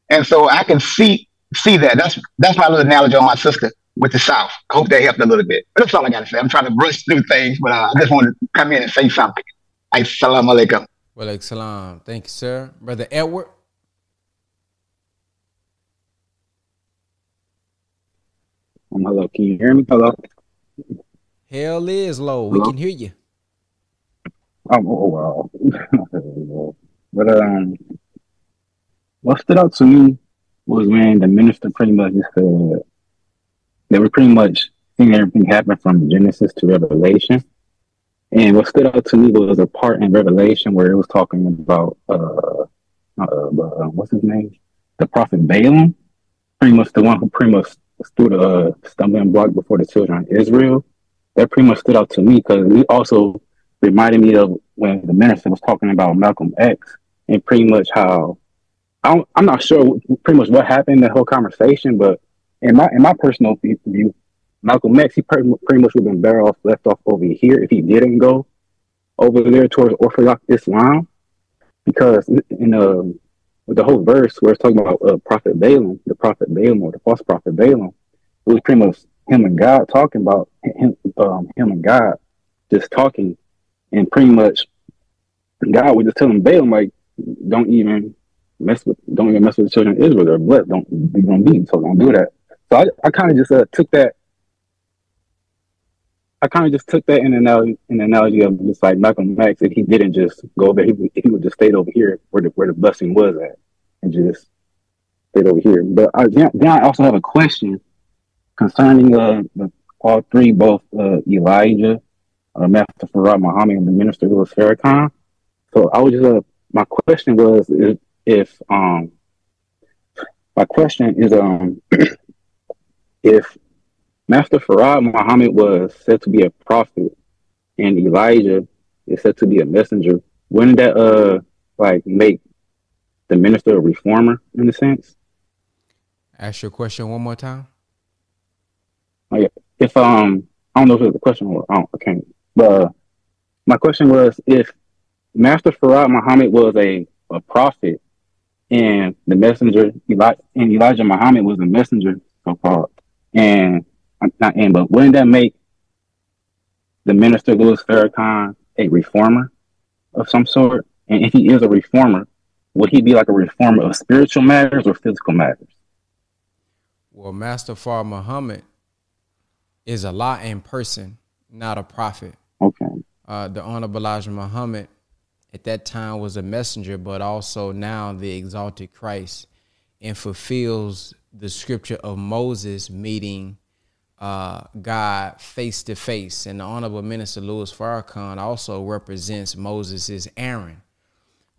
And so I can see see that. That's that's my little analogy on my sister with the South. I hope that helped a little bit. But that's all I got to say. I'm trying to brush through things, but uh, I just wanted to come in and say something. Assalamu alaikum. Well, salam. Thank you, sir. Brother Edward. Um, hello, can you hear me? Hello. Hell is low. Hello? We can hear you. Um, oh, wow. *laughs* but um, what stood out to me was when the minister pretty much just said they were pretty much seeing everything happen from Genesis to Revelation. And what stood out to me was a part in Revelation where it was talking about uh, uh, uh what's his name, the prophet Balaam, pretty much the one who pretty much stood a stumbling block before the children of Israel. That pretty much stood out to me because it also reminded me of when the minister was talking about Malcolm X and pretty much how I am not sure pretty much what happened in the whole conversation, but in my in my personal view, Malcolm X he pretty, much would have been better off left off over here if he didn't go over there towards Orthodox Islam, because in uh, the whole verse where it's talking about uh, Prophet Balaam, the Prophet Balaam or the false Prophet Balaam, it was pretty much him and God talking about him, um, him and God just talking, and pretty much God would just tell him Balaam like, don't even mess with, don't even mess with the children of Israel. They're blessed. Don't be gonna be so don't do that. So I, I kind of just uh, took that. I kind of just took that in analogy, in analogy of just like Malcolm X. If he didn't just go there, he would, he would just stayed over here where the where the blessing was at, and just stayed over here. But I, then, I also have a question concerning uh, the, all three, both uh, Elijah, uh, Master Fard Muhammad, and the minister Louis Farrakhan. So I was just uh, my question was if, if um my question is um *clears throat* if Master Fard Muhammad was said to be a prophet and Elijah is said to be a messenger, wouldn't that uh like make the minister a reformer in a sense? Ask your question one more time. Oh, yeah. If um I don't know if it's a question or I, don't, I can't. But uh, my question was if Master Fard Muhammad was a, a prophet and the messenger Eli- and Elijah Muhammad was a messenger so called and not and but wouldn't that make the minister Louis Farrakhan a reformer of some sort? And if he is a reformer, would he be like a reformer of spiritual matters or physical matters? Well, Master Fard Muhammad is a law in person, not a prophet. Okay. Uh, the Honorable Elijah Muhammad at that time was a messenger, but also now the exalted Christ and fulfills the scripture of Moses meeting uh, God face to face. And the Honorable Minister Louis Farrakhan also represents Moses' Aaron.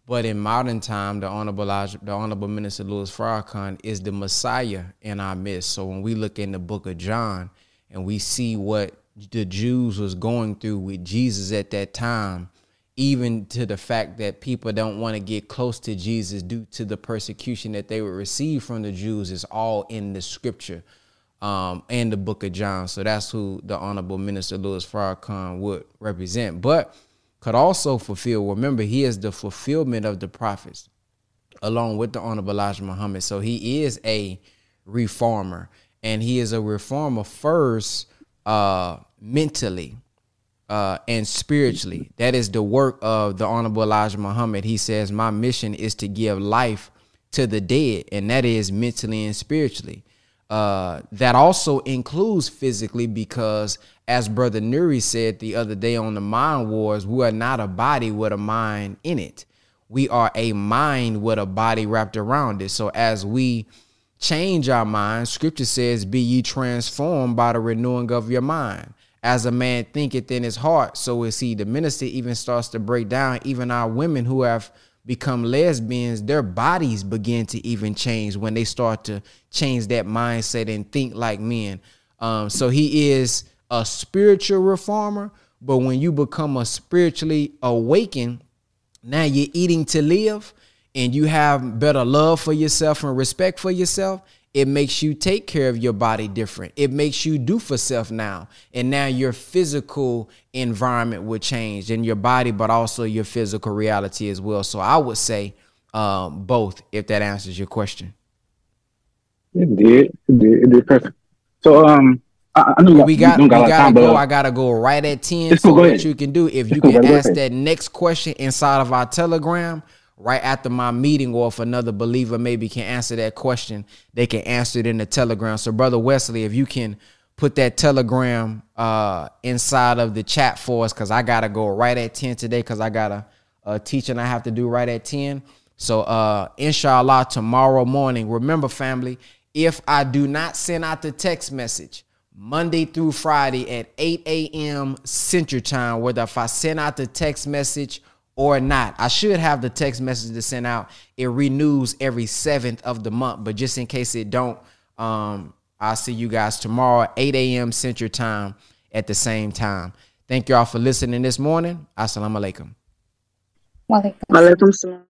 But in modern time, the Honorable, the Honorable Minister Louis Farrakhan is the Messiah in our midst. So when we look in the book of John and we see what the Jews was going through with Jesus at that time, even to the fact that people don't want to get close to Jesus due to the persecution that they would receive from the Jews is all in the scripture um, and the book of John. So that's who the Honorable Minister Louis Farrakhan would represent, but could also fulfill. Remember, he is the fulfillment of the prophets along with the Honorable Elijah Muhammad. So he is a reformer and he is a reformer first uh, mentally uh, and spiritually. That is the work of the Honorable Elijah Muhammad. He says, My mission is to give life to the dead, and that is mentally and spiritually. Uh, that also includes physically because, as Brother Nuri said the other day on the Mind Wars, we are not a body with a mind in it. We are a mind with a body wrapped around it. So, as we change our mind, scripture says, Be ye transformed by the renewing of your mind. As a man thinketh in his heart, so is he. The minister even starts to break down, even our women who have become lesbians, their bodies begin to even change when they start to change that mindset and think like men. Um, so he is a spiritual reformer, but when you become a spiritually awakened, now you're eating to live and you have better love for yourself and respect for yourself it makes you take care of your body different. It makes you do for self now. And now your physical environment will change in your body, but also your physical reality as well. So I would say um, both, if that answers your question. It did. It did. It did perfect. So um I, I know we got, we gotta time, go. But, uh, I gotta go right at 10. So what you can do, if you can ask that next question inside of our telegram, right after my meeting or if another believer maybe can answer that question, they can answer it in the telegram. So, Brother Wesley, if you can put that telegram uh, inside of the chat for us, because I got to go right at 10 today because I got a, a teaching I have to do right at 10. So, uh, inshallah, tomorrow morning, remember, family, if I do not send out the text message, Monday through Friday at 8 a.m. Central Time, whether if I send out the text message or not. I should have the text message to send out. It renews every seventh of the month, but just in case it don't, um, I'll see you guys tomorrow, 8 a.m. Central Time at the same time. Thank you all for listening this morning. Assalamu alaikum. Walaikum salam.